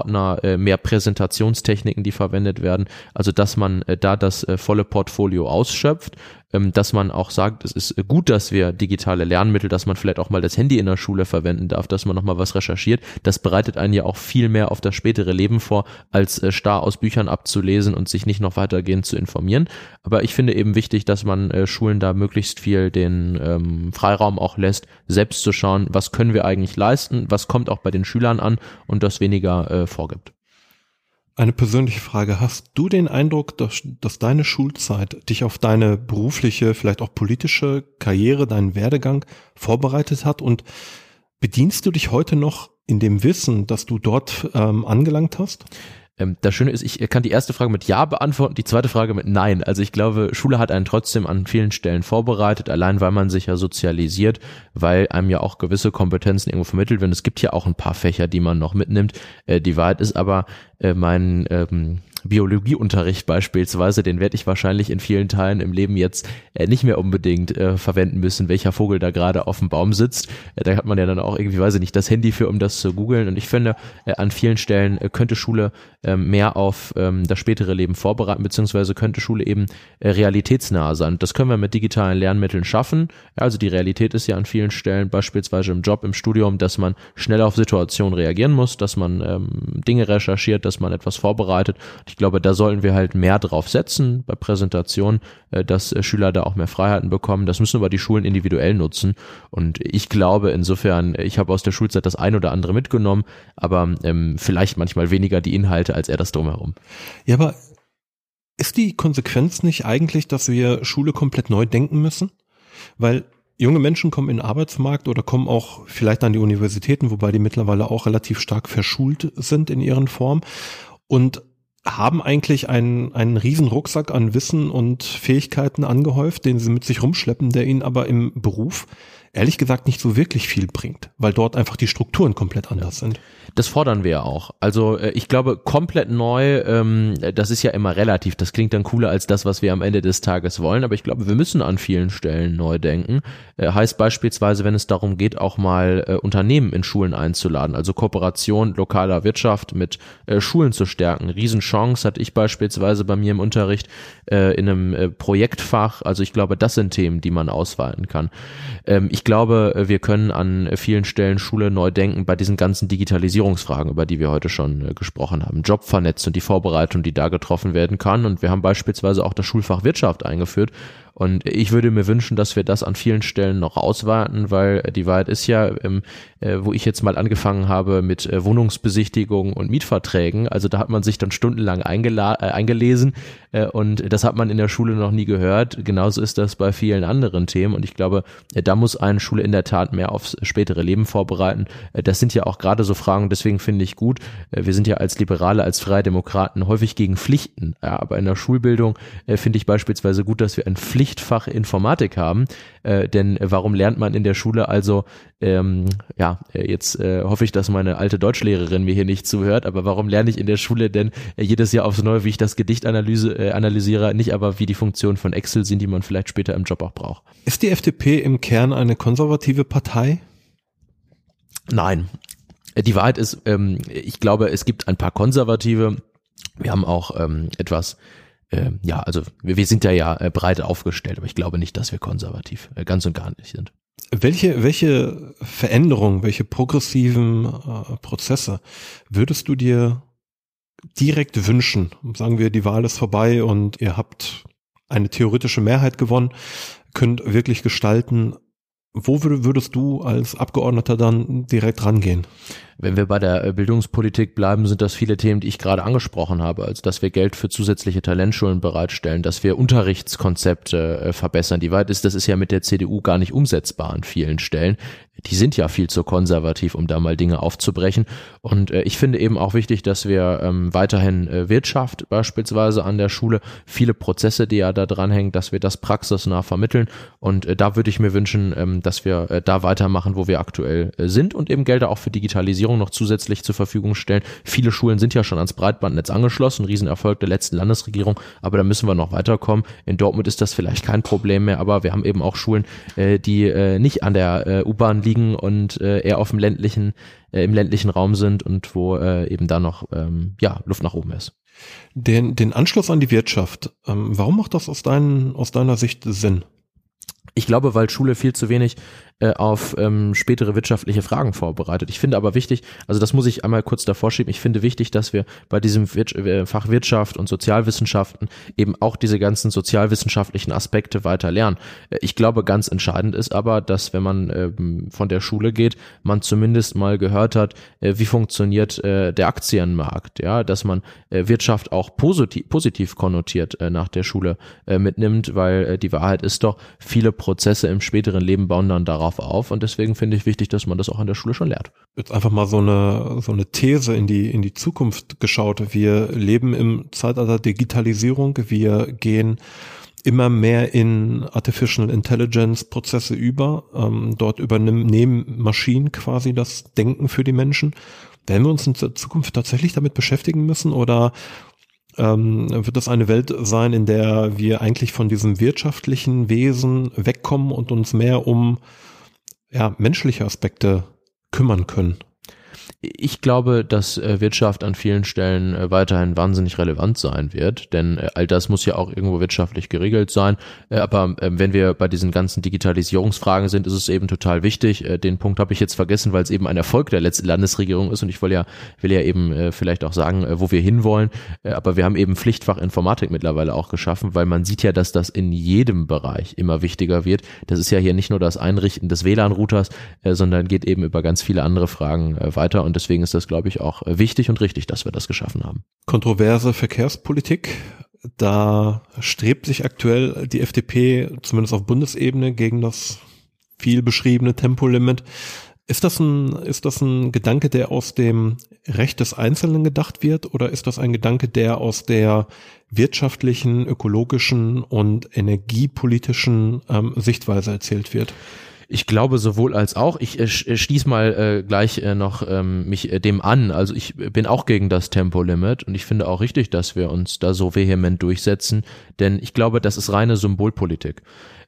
Online-Ordner, mehr Präsentationstechniken, die verwendet werden, also dass man äh, da das äh, volle Portfolio ausschöpft, dass man auch sagt, es ist gut, dass wir digitale Lernmittel, dass man vielleicht auch mal das Handy in der Schule verwenden darf, dass man nochmal was recherchiert. Das bereitet einen ja auch viel mehr auf das spätere Leben vor, als äh, starr aus Büchern abzulesen und sich nicht noch weitergehend zu informieren. Aber ich finde eben wichtig, dass man äh, Schulen da möglichst viel den ähm, Freiraum auch lässt, selbst zu schauen, was können wir eigentlich leisten, was kommt auch bei den Schülern an und das weniger äh, vorgibt. Eine persönliche Frage. Hast du den Eindruck, dass, dass deine Schulzeit dich auf deine berufliche, vielleicht auch politische Karriere, deinen Werdegang vorbereitet hat? Und bedienst du dich heute noch in dem Wissen, dass du dort ähm, angelangt hast? Ähm, das Schöne ist, ich kann die erste Frage mit Ja beantworten, die zweite Frage mit Nein. Also ich glaube, Schule hat einen trotzdem an vielen Stellen vorbereitet, allein weil man sich ja sozialisiert, weil einem ja auch gewisse Kompetenzen irgendwo vermittelt werden. Es gibt ja auch ein paar Fächer, die man noch mitnimmt. Äh, die Wahrheit ist aber, äh, mein ähm, Biologieunterricht beispielsweise, den werde ich wahrscheinlich in vielen Teilen im Leben jetzt äh, nicht mehr unbedingt äh, verwenden müssen, welcher Vogel da gerade auf dem Baum sitzt. Äh, da hat man ja dann auch irgendwie, weiß ich nicht, das Handy für, um das zu googeln. Und ich finde, äh, an vielen Stellen äh, könnte Schule äh, mehr auf ähm, das spätere Leben vorbereiten, beziehungsweise könnte Schule eben realitätsnah sein. Das können wir mit digitalen Lernmitteln schaffen. Also die Realität ist ja an vielen Stellen, beispielsweise im Job, im Studium, dass man schnell auf Situationen reagieren muss, dass man ähm, Dinge recherchiert, dass man etwas vorbereitet. Ich glaube, da sollten wir halt mehr drauf setzen bei Präsentationen, äh, dass äh, Schüler da auch mehr Freiheiten bekommen. Das müssen aber die Schulen individuell nutzen. Und ich glaube insofern, ich habe aus der Schulzeit das ein oder andere mitgenommen, aber ähm, vielleicht manchmal weniger die Inhalte als er das drumherum. Ja, aber ist die Konsequenz nicht eigentlich, dass wir Schule komplett neu denken müssen? Weil junge Menschen kommen in den Arbeitsmarkt oder kommen auch vielleicht an die Universitäten, wobei die mittlerweile auch relativ stark verschult sind in ihren Formen. Und haben eigentlich einen, einen riesen Rucksack an Wissen und Fähigkeiten angehäuft, den sie mit sich rumschleppen, der ihnen aber im Beruf ehrlich gesagt nicht so wirklich viel bringt, weil dort einfach die Strukturen komplett anders sind. Das fordern wir ja auch. Also äh, ich glaube, komplett neu, ähm, das ist ja immer relativ. Das klingt dann cooler als das, was wir am Ende des Tages wollen. Aber ich glaube, wir müssen an vielen Stellen neu denken. Äh, heißt beispielsweise, wenn es darum geht, auch mal äh, Unternehmen in Schulen einzuladen. Also Kooperation lokaler Wirtschaft mit äh, Schulen zu stärken. Riesenchance hatte ich beispielsweise bei mir im Unterricht äh, in einem äh, Projektfach. Also ich glaube, das sind Themen, die man ausweiten kann. Ähm, ich glaube, wir können an vielen Stellen Schule neu denken bei diesen ganzen Digitalisierungsfragen, über die wir heute schon äh, gesprochen haben. Und die Vorbereitung, die da getroffen werden kann. Und wir haben beispielsweise auch das Schulfach Wirtschaft eingeführt, und ich würde mir wünschen, dass wir das an vielen Stellen noch ausweiten, weil die Wahrheit ist ja, ähm, äh, wo ich jetzt mal angefangen habe mit äh, Wohnungsbesichtigungen und Mietverträgen, also da hat man sich dann stundenlang eingela äh, eingelesen äh, und das hat man in der Schule noch nie gehört. Genauso ist das bei vielen anderen Themen und ich glaube, äh, da muss eine Schule in der Tat mehr aufs spätere Leben vorbereiten. Äh, das sind ja auch gerade so Fragen, deswegen finde ich gut, äh, wir sind ja als Liberale, als Freie Demokraten häufig gegen Pflichten, ja, aber in der Schulbildung äh, finde ich beispielsweise gut, dass wir ein Pflichtfach Informatik haben, äh, denn warum lernt man in der Schule also ähm, ja, äh, jetzt äh, hoffe ich, dass meine alte Deutschlehrerin mir hier nicht zuhört, aber warum lerne ich in der Schule denn äh, jedes Jahr aufs Neue, wie ich das Gedicht analyse, äh, analysiere, nicht aber wie die Funktionen von Excel sind, die man vielleicht später im Job auch braucht. Ist die FDP im Kern eine konservative Partei? Nein. Die Wahrheit ist, ähm, ich glaube, es gibt ein paar Konservative. Wir haben auch ähm, etwas äh, ja, also wir, wir sind ja ja äh, breit aufgestellt, aber ich glaube nicht, dass wir konservativ äh, ganz und gar nicht sind. Welche, welche Veränderungen, welche progressiven äh, Prozesse würdest du dir direkt wünschen? Sagen wir, die Wahl ist vorbei und ihr habt eine theoretische Mehrheit gewonnen, könnt wirklich gestalten. Wo würdest du als Abgeordneter dann direkt rangehen? Wenn wir bei der äh, Bildungspolitik bleiben, sind das viele Themen, die ich gerade angesprochen habe, also dass wir Geld für zusätzliche Talentschulen bereitstellen, dass wir Unterrichtskonzepte äh, verbessern. Die weit ist, das ist ja mit der CDU gar nicht umsetzbar an vielen Stellen die sind ja viel zu konservativ, um da mal Dinge aufzubrechen. Und äh, ich finde eben auch wichtig, dass wir ähm, weiterhin äh, Wirtschaft beispielsweise an der Schule, viele Prozesse, die ja da dranhängen, dass wir das praxisnah vermitteln. Und äh, da würde ich mir wünschen, ähm, dass wir äh, da weitermachen, wo wir aktuell äh, sind und eben Gelder auch für Digitalisierung noch zusätzlich zur Verfügung stellen. Viele Schulen sind ja schon ans Breitbandnetz angeschlossen, Riesenerfolg der letzten Landesregierung, aber da müssen wir noch weiterkommen. In Dortmund ist das vielleicht kein Problem mehr, aber wir haben eben auch Schulen, äh, die äh, nicht an der äh, U-Bahn liegen und äh, eher auf dem ländlichen, äh, im ländlichen Raum sind und wo äh, eben da noch ähm, ja, Luft nach oben ist. Den, den Anschluss an die Wirtschaft, ähm, warum macht das aus, dein, aus deiner Sicht Sinn? Ich glaube, weil Schule viel zu wenig äh, auf ähm, spätere wirtschaftliche Fragen vorbereitet. Ich finde aber wichtig, also das muss ich einmal kurz davor schieben, ich finde wichtig, dass wir bei diesem Wir äh, Fach Wirtschaft und Sozialwissenschaften eben auch diese ganzen sozialwissenschaftlichen Aspekte weiter lernen. Äh, ich glaube, ganz entscheidend ist aber, dass wenn man ähm, von der Schule geht, man zumindest mal gehört hat, äh, wie funktioniert äh, der Aktienmarkt, ja, dass man äh, Wirtschaft auch positiv, positiv konnotiert nach der Schule mitnimmt, weil die Wahrheit ist doch, viele Prozesse im späteren Leben bauen dann darauf auf und deswegen finde ich wichtig, dass man das auch an der Schule schon lernt. Jetzt einfach mal so eine, so eine These in die, in die Zukunft geschaut. Wir leben im Zeitalter Digitalisierung. Wir gehen immer mehr in Artificial Intelligence Prozesse über. Ähm, dort übernehmen Maschinen quasi das Denken für die Menschen. Werden wir uns in der Zukunft tatsächlich damit beschäftigen müssen oder ähm, wird das eine Welt sein, in der wir eigentlich von diesem wirtschaftlichen Wesen wegkommen und uns mehr um ja, menschliche Aspekte kümmern können? Ich glaube, dass äh, Wirtschaft an vielen Stellen äh, weiterhin wahnsinnig relevant sein wird, denn äh, all das muss ja auch irgendwo wirtschaftlich geregelt sein. aber ähm, wenn wir bei diesen ganzen Digitalisierungsfragen sind, ist es eben total wichtig. den Punkt habe ich jetzt vergessen, weil es eben ein Erfolg der letzten Landesregierung ist und ich will ja, will ja eben vielleicht auch sagen, wo wir hinwollen. aber wir haben eben Pflichtfach Informatik mittlerweile auch geschaffen, weil man sieht ja, dass das in jedem Bereich immer wichtiger wird. Das ist ja hier nicht nur das Einrichten des WLAN-Routers, sondern geht eben über ganz viele andere Fragen weiter und deswegen ist das, glaube ich, auch wichtig und richtig, dass wir das geschaffen haben. Kontroverse Verkehrspolitik. Da strebt sich aktuell die FDP zumindest auf Bundesebene gegen das viel beschriebene Tempolimit. Ist das ein, ist das ein Gedanke, der aus dem Recht des Einzelnen gedacht wird oder ist das ein Gedanke, der aus der wirtschaftlichen, ökologischen und energiepolitischen ähm, Sichtweise erzählt wird? Ich glaube sowohl als auch. Ich äh, äh schließe mal äh, gleich äh, noch ähm, mich äh, dem an. Also ich bin auch gegen das Tempolimit und ich finde auch richtig, dass wir uns da so vehement durchsetzen, denn ich glaube, das ist reine Symbolpolitik.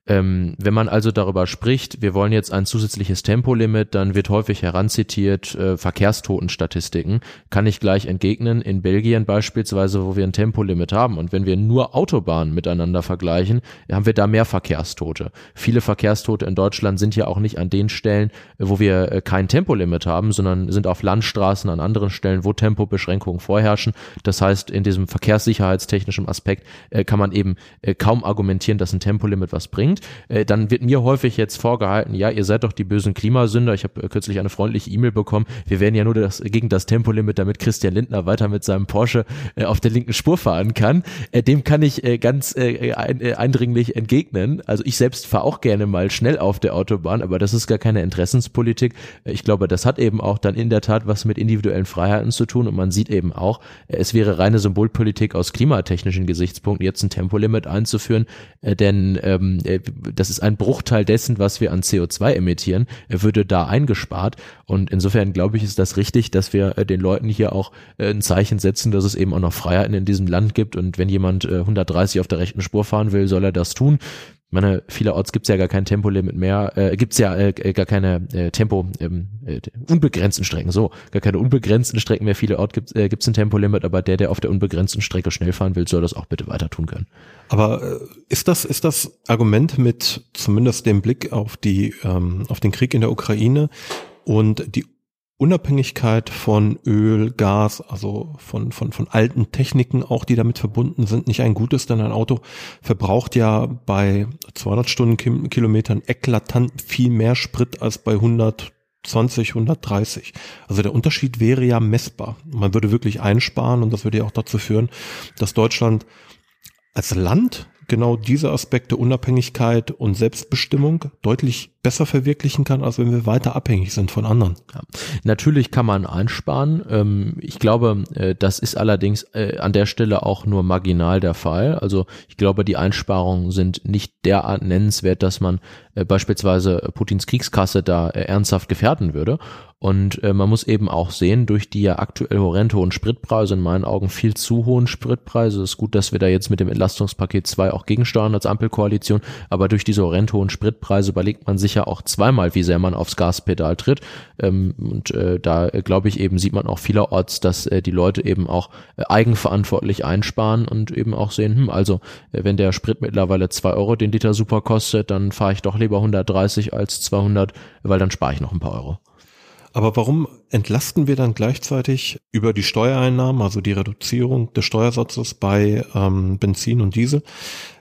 Ähm, wenn man also darüber spricht, wir wollen jetzt ein zusätzliches Tempolimit, dann wird häufig heranzitiert äh, Verkehrstotenstatistiken. Kann ich gleich entgegnen. In Belgien beispielsweise, wo wir ein Tempolimit haben und wenn wir nur Autobahnen miteinander vergleichen, haben wir da mehr Verkehrstote. Viele Verkehrstote in Deutschland sind ja auch nicht an den Stellen, wo wir äh, kein Tempolimit haben, sondern sind auf Landstraßen an anderen Stellen, wo Tempobeschränkungen vorherrschen. Das heißt, in diesem verkehrssicherheitstechnischen Aspekt äh, kann man eben äh, kaum argumentieren, dass ein Tempolimit was bringt bringt, äh, dann wird mir häufig jetzt vorgehalten, ja, ihr seid doch die bösen Klimasünder. Ich habe äh, kürzlich eine freundliche E-Mail bekommen. Wir werden ja nur das, gegen das Tempolimit, damit Christian Lindner weiter mit seinem Porsche äh, auf der linken Spur fahren kann. Äh, dem kann ich äh, ganz äh, ein, äh, eindringlich entgegnen. Also ich selbst fahre auch gerne mal schnell auf der Autobahn, aber das ist gar keine Interessenspolitik. Äh, ich glaube, das hat eben auch dann in der Tat was mit individuellen Freiheiten zu tun und man sieht eben auch, äh, es wäre reine Symbolpolitik aus klimatechnischen Gesichtspunkten, jetzt ein Tempolimit einzuführen, äh, denn ähm, äh, das ist ein Bruchteil dessen, was wir an CO2 emittieren, er würde da eingespart. Und insofern glaube ich, ist das richtig, dass wir äh, den Leuten hier auch äh, ein Zeichen setzen, dass es eben auch noch Freiheiten in diesem Land gibt. Und wenn jemand 130 auf der rechten Spur fahren will, soll er das tun meine, vielerorts gibt's ja gar kein Tempolimit mehr, äh, gibt's ja äh, gar keine äh, Tempo, ähm, äh, unbegrenzten Strecken, so, gar keine unbegrenzten Strecken mehr. Vielerorts gibt, äh, gibt's ein Tempolimit, aber der, der auf der unbegrenzten Strecke schnell fahren will, soll das auch bitte weiter tun können. Aber äh, ist das, ist das Argument mit zumindest dem Blick auf die, ähm, auf den Krieg in der Ukraine und die Unabhängigkeit von Öl, Gas, also von, von, von alten Techniken auch, die damit verbunden sind, nicht ein gutes, denn ein Auto verbraucht ja bei 200 Stundenkilometern eklatant viel mehr Sprit als bei 120, 130. Also der Unterschied wäre ja messbar. Man würde wirklich einsparen und das würde ja auch dazu führen, dass Deutschland als Land genau diese Aspekte Unabhängigkeit und Selbstbestimmung deutlich besser verwirklichen kann, als wenn wir weiter abhängig sind von anderen. Ja. Natürlich kann man einsparen. Ähm, ich glaube, äh, das ist allerdings äh, an der Stelle auch nur marginal der Fall. Also ich glaube, die Einsparungen sind nicht derart nennenswert, dass man äh, beispielsweise Putins Kriegskasse da ernsthaft gefährden würde. Und äh, man muss eben auch sehen, durch die ja aktuell horrend hohen Spritpreise, in meinen Augen viel zu hohen Spritpreise, ist gut, dass wir da jetzt mit dem Entlastungspaket 2 auch gegensteuern als Ampelkoalition, aber durch diese horrend hohen Spritpreise überlegt man sich ja auch zweimal, wie sehr man aufs Gaspedal tritt. Ähm, und äh, da äh, glaube ich eben, sieht man auch vielerorts, dass äh, die Leute eben auch eigenverantwortlich einsparen und eben auch sehen, hm, also wenn der Sprit mittlerweile zwei Euro den Liter super kostet, dann fahre ich doch lieber 130 als 200, weil dann spare ich noch ein paar Euro. Aber warum entlasten wir dann gleichzeitig über die Steuereinnahmen, also die Reduzierung des Steuersatzes bei ähm, Benzin und Diesel,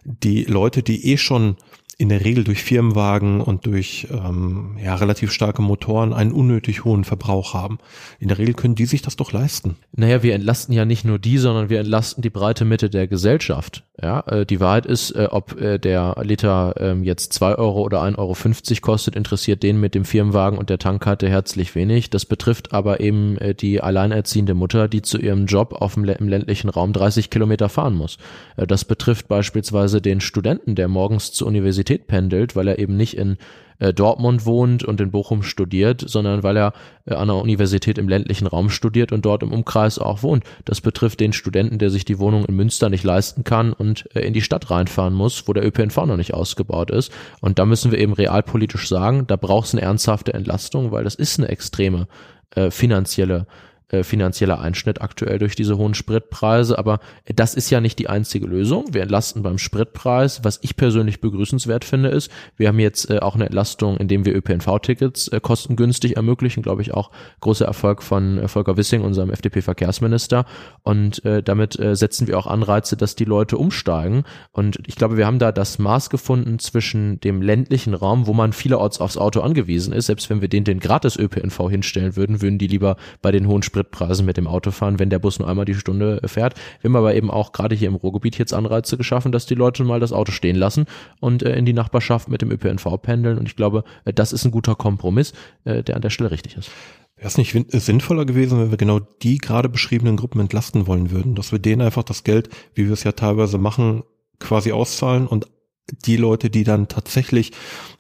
die Leute, die eh schon in der Regel durch Firmenwagen und durch ähm, ja, relativ starke Motoren einen unnötig hohen Verbrauch haben. In der Regel können die sich das doch leisten. Naja, wir entlasten ja nicht nur die, sondern wir entlasten die breite Mitte der Gesellschaft. Ja, äh, die Wahrheit ist, äh, ob äh, der Liter äh, jetzt zwei Euro oder ein Euro fünfzig kostet, interessiert den mit dem Firmenwagen und der Tankkarte herzlich wenig. Das betrifft aber eben äh, die alleinerziehende Mutter, die zu ihrem Job auf dem, im ländlichen Raum 30 Kilometer fahren muss. Äh, das betrifft beispielsweise den Studenten, der morgens zur Universität Universität pendelt, weil er eben nicht in äh, Dortmund wohnt und in Bochum studiert, sondern weil er äh, an der Universität im ländlichen Raum studiert und dort im Umkreis auch wohnt. Das betrifft den Studenten, der sich die Wohnung in Münster nicht leisten kann und äh, in die Stadt reinfahren muss, wo der ÖPNV noch nicht ausgebaut ist. Und da müssen wir eben realpolitisch sagen, da braucht es eine ernsthafte Entlastung, weil das ist eine extreme äh, finanzielle äh, finanzieller Einschnitt aktuell durch diese hohen Spritpreise. Aber das ist ja nicht die einzige Lösung. Wir entlasten beim Spritpreis. Was ich persönlich begrüßenswert finde, ist, wir haben jetzt äh, auch eine Entlastung, indem wir ÖPNV-Tickets äh, kostengünstig ermöglichen. Glaube ich auch großer Erfolg von äh, Volker Wissing, unserem FDP-Verkehrsminister. Und äh, damit äh, setzen wir auch Anreize, dass die Leute umsteigen. Und ich glaube, wir haben da das Maß gefunden zwischen dem ländlichen Raum, wo man vielerorts aufs Auto angewiesen ist. Selbst wenn wir den den gratis ÖPNV hinstellen würden, würden die lieber bei den hohen Sprit Spritpreisen mit dem Auto fahren, wenn der Bus nur einmal die Stunde fährt. Wir haben aber eben auch gerade hier im Ruhrgebiet jetzt Anreize geschaffen, dass die Leute mal das Auto stehen lassen und äh, in die Nachbarschaft mit dem ÖPNV pendeln. Und ich glaube, äh, das ist ein guter Kompromiss, äh, der an der Stelle richtig ist. Wäre es nicht sinnvoller gewesen, wenn wir genau die gerade beschriebenen Gruppen entlasten wollen würden, dass wir denen einfach das Geld, wie wir es ja teilweise machen, quasi auszahlen und die Leute, die dann tatsächlich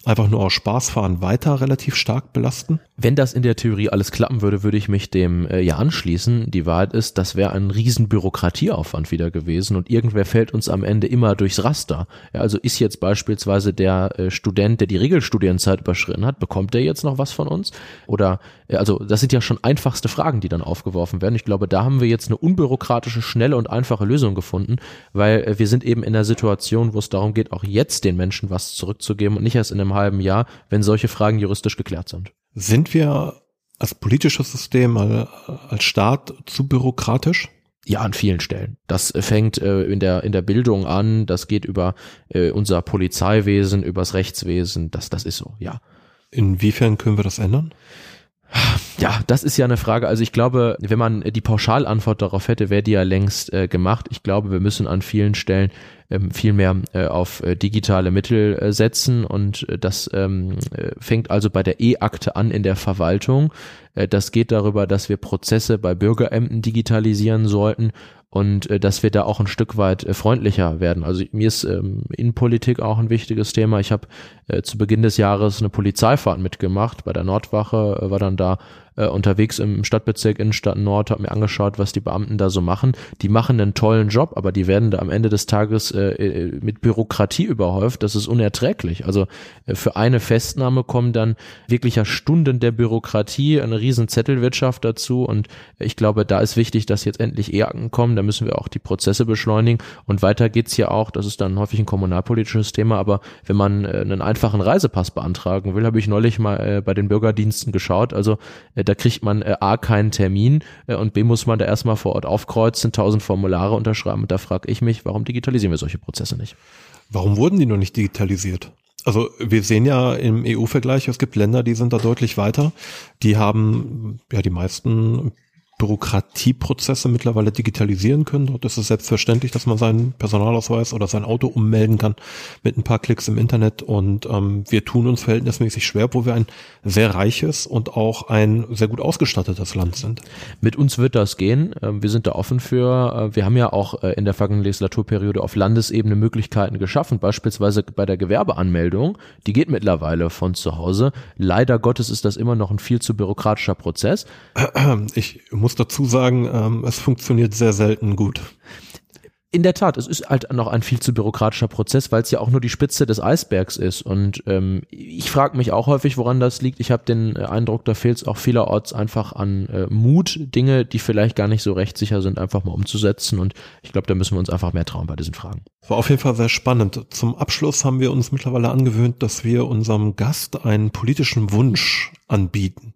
einfach nur aus Spaß fahren, weiter relativ stark belasten? Wenn das in der Theorie alles klappen würde, würde ich mich dem äh, ja anschließen. Die Wahrheit ist, das wäre ein riesen Bürokratieaufwand wieder gewesen und irgendwer fällt uns am Ende immer durchs Raster. Ja, also ist jetzt beispielsweise der äh, Student, der die Regelstudienzeit überschritten hat, bekommt der jetzt noch was von uns? Oder äh, also das sind ja schon einfachste Fragen, die dann aufgeworfen werden. Ich glaube, da haben wir jetzt eine unbürokratische, schnelle und einfache Lösung gefunden, weil äh, wir sind eben in der Situation, wo es darum geht, auch jetzt den Menschen was zurückzugeben und nicht erst in einem halben Jahr, wenn solche Fragen juristisch geklärt sind. Sind wir als politisches System, als Staat zu bürokratisch? Ja, an vielen Stellen. Das fängt äh, in der in der Bildung an, das geht über äh, unser Polizeiwesen, übers Rechtswesen, das das ist so, ja. Inwiefern können wir das ändern? Ja, das ist ja eine Frage. Also ich glaube, wenn man die Pauschalantwort darauf hätte, wäre die ja längst äh, gemacht. Ich glaube, wir müssen an vielen Stellen ähm, viel mehr äh, auf äh, digitale Mittel äh, setzen und äh, das ähm, äh, fängt also bei der E-Akte an in der Verwaltung. Das geht darüber, dass wir Prozesse bei Bürgerämten digitalisieren sollten und dass wir da auch ein Stück weit freundlicher werden. Also mir ist ähm, Innenpolitik auch ein wichtiges Thema. Ich habe äh, zu Beginn des Jahres eine Polizeifahrt mitgemacht bei der Nordwache, war dann da äh, unterwegs im Stadtbezirk Innenstadt Nord, habe mir angeschaut, was die Beamten da so machen. Die machen einen tollen Job, aber die werden da am Ende des Tages äh, äh, mit Bürokratie überhäuft. Das ist unerträglich. Also äh, für eine Festnahme kommen dann wirklicher Stunden der Bürokratie, eine riesen Zettelwirtschaft dazu und ich glaube, da ist wichtig, dass jetzt endlich E-Akten kommen. Da müssen wir auch die Prozesse beschleunigen und weiter geht's ja auch, das ist dann häufig ein kommunalpolitisches Thema, aber wenn man äh, einen einfachen Reisepass beantragen will, habe ich neulich mal äh, bei den Bürgerdiensten geschaut. Also äh, da kriegt man äh, A keinen Termin äh, und B muss man da erstmal vor Ort aufkreuzen, tausend Formulare unterschreiben und da frage ich mich, warum digitalisieren wir solche Prozesse nicht? Warum wurden die noch nicht digitalisiert? Also wir sehen ja im EU-Vergleich, es gibt Länder, die sind da deutlich weiter. Die haben ja die meisten Bürokratieprozesse mittlerweile digitalisieren können. Dort ist es selbstverständlich, dass man seinen Personalausweis oder sein Auto ummelden kann mit ein paar Klicks im Internet. Und ähm, wir tun uns verhältnismäßig schwer, wo wir ein sehr reiches und auch ein sehr gut ausgestattetes Land sind. Mit uns wird das gehen. Ähm, wir sind da offen für. Äh, wir haben ja auch äh, in der vergangenen Legislaturperiode auf Landesebene Möglichkeiten geschaffen, beispielsweise bei der Gewerbeanmeldung. Die geht mittlerweile von zu Hause. Leider Gottes ist das immer noch ein viel zu bürokratischer Prozess. Ich muss muss dazu sagen, ähm, es funktioniert sehr selten gut. In der Tat, es ist halt noch ein viel zu bürokratischer Prozess, weil es ja auch nur die Spitze des Eisbergs ist. Und ähm, ich frage mich auch häufig, woran das liegt. Ich habe den äh, Eindruck, da fehlt es auch vielerorts einfach an äh, Mut, Dinge, die vielleicht gar nicht so rechtssicher sind, einfach mal umzusetzen. Und ich glaube, da müssen wir uns einfach mehr trauen bei diesen Fragen. War auf jeden Fall sehr spannend. Zum Abschluss haben wir uns mittlerweile angewöhnt, dass wir unserem Gast einen politischen Wunsch anbieten.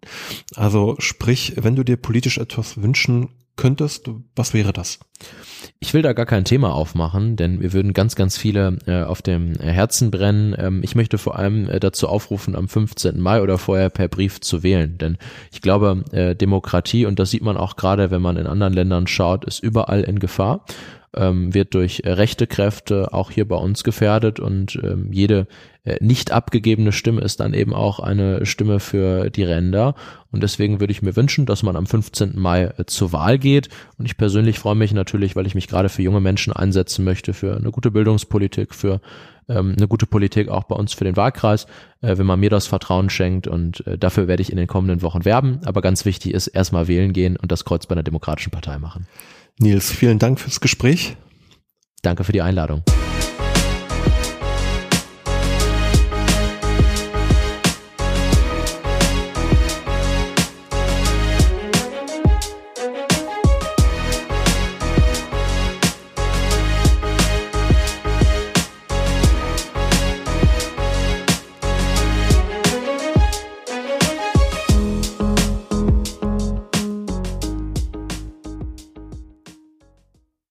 Also sprich, wenn du dir politisch etwas wünschen könntest, was wäre das? Ich will da gar kein Thema aufmachen, denn wir würden ganz, ganz viele äh, auf dem Herzen brennen. Ähm, ich möchte vor allem äh, dazu aufrufen, am 15. Mai oder vorher per Brief zu wählen, denn ich glaube, äh, Demokratie, und das sieht man auch gerade, wenn man in anderen Ländern schaut, ist überall in Gefahr ähm, wird durch äh, rechte Kräfte auch hier bei uns gefährdet und ähm, jede nicht abgegebene Stimme ist dann eben auch eine Stimme für die Ränder. Und deswegen würde ich mir wünschen, dass man am 15. Mai äh, zur Wahl geht. Und ich persönlich freue mich natürlich, weil ich mich gerade für junge Menschen einsetzen möchte, für eine gute Bildungspolitik, für ähm, eine gute Politik auch bei uns für den Wahlkreis, äh, wenn man mir das Vertrauen schenkt. Und äh, dafür werde ich in den kommenden Wochen werben. Aber ganz wichtig ist, erstmal wählen gehen und das Kreuz bei einer demokratischen Partei machen. Nils, vielen Dank fürs Gespräch. Danke für die Einladung.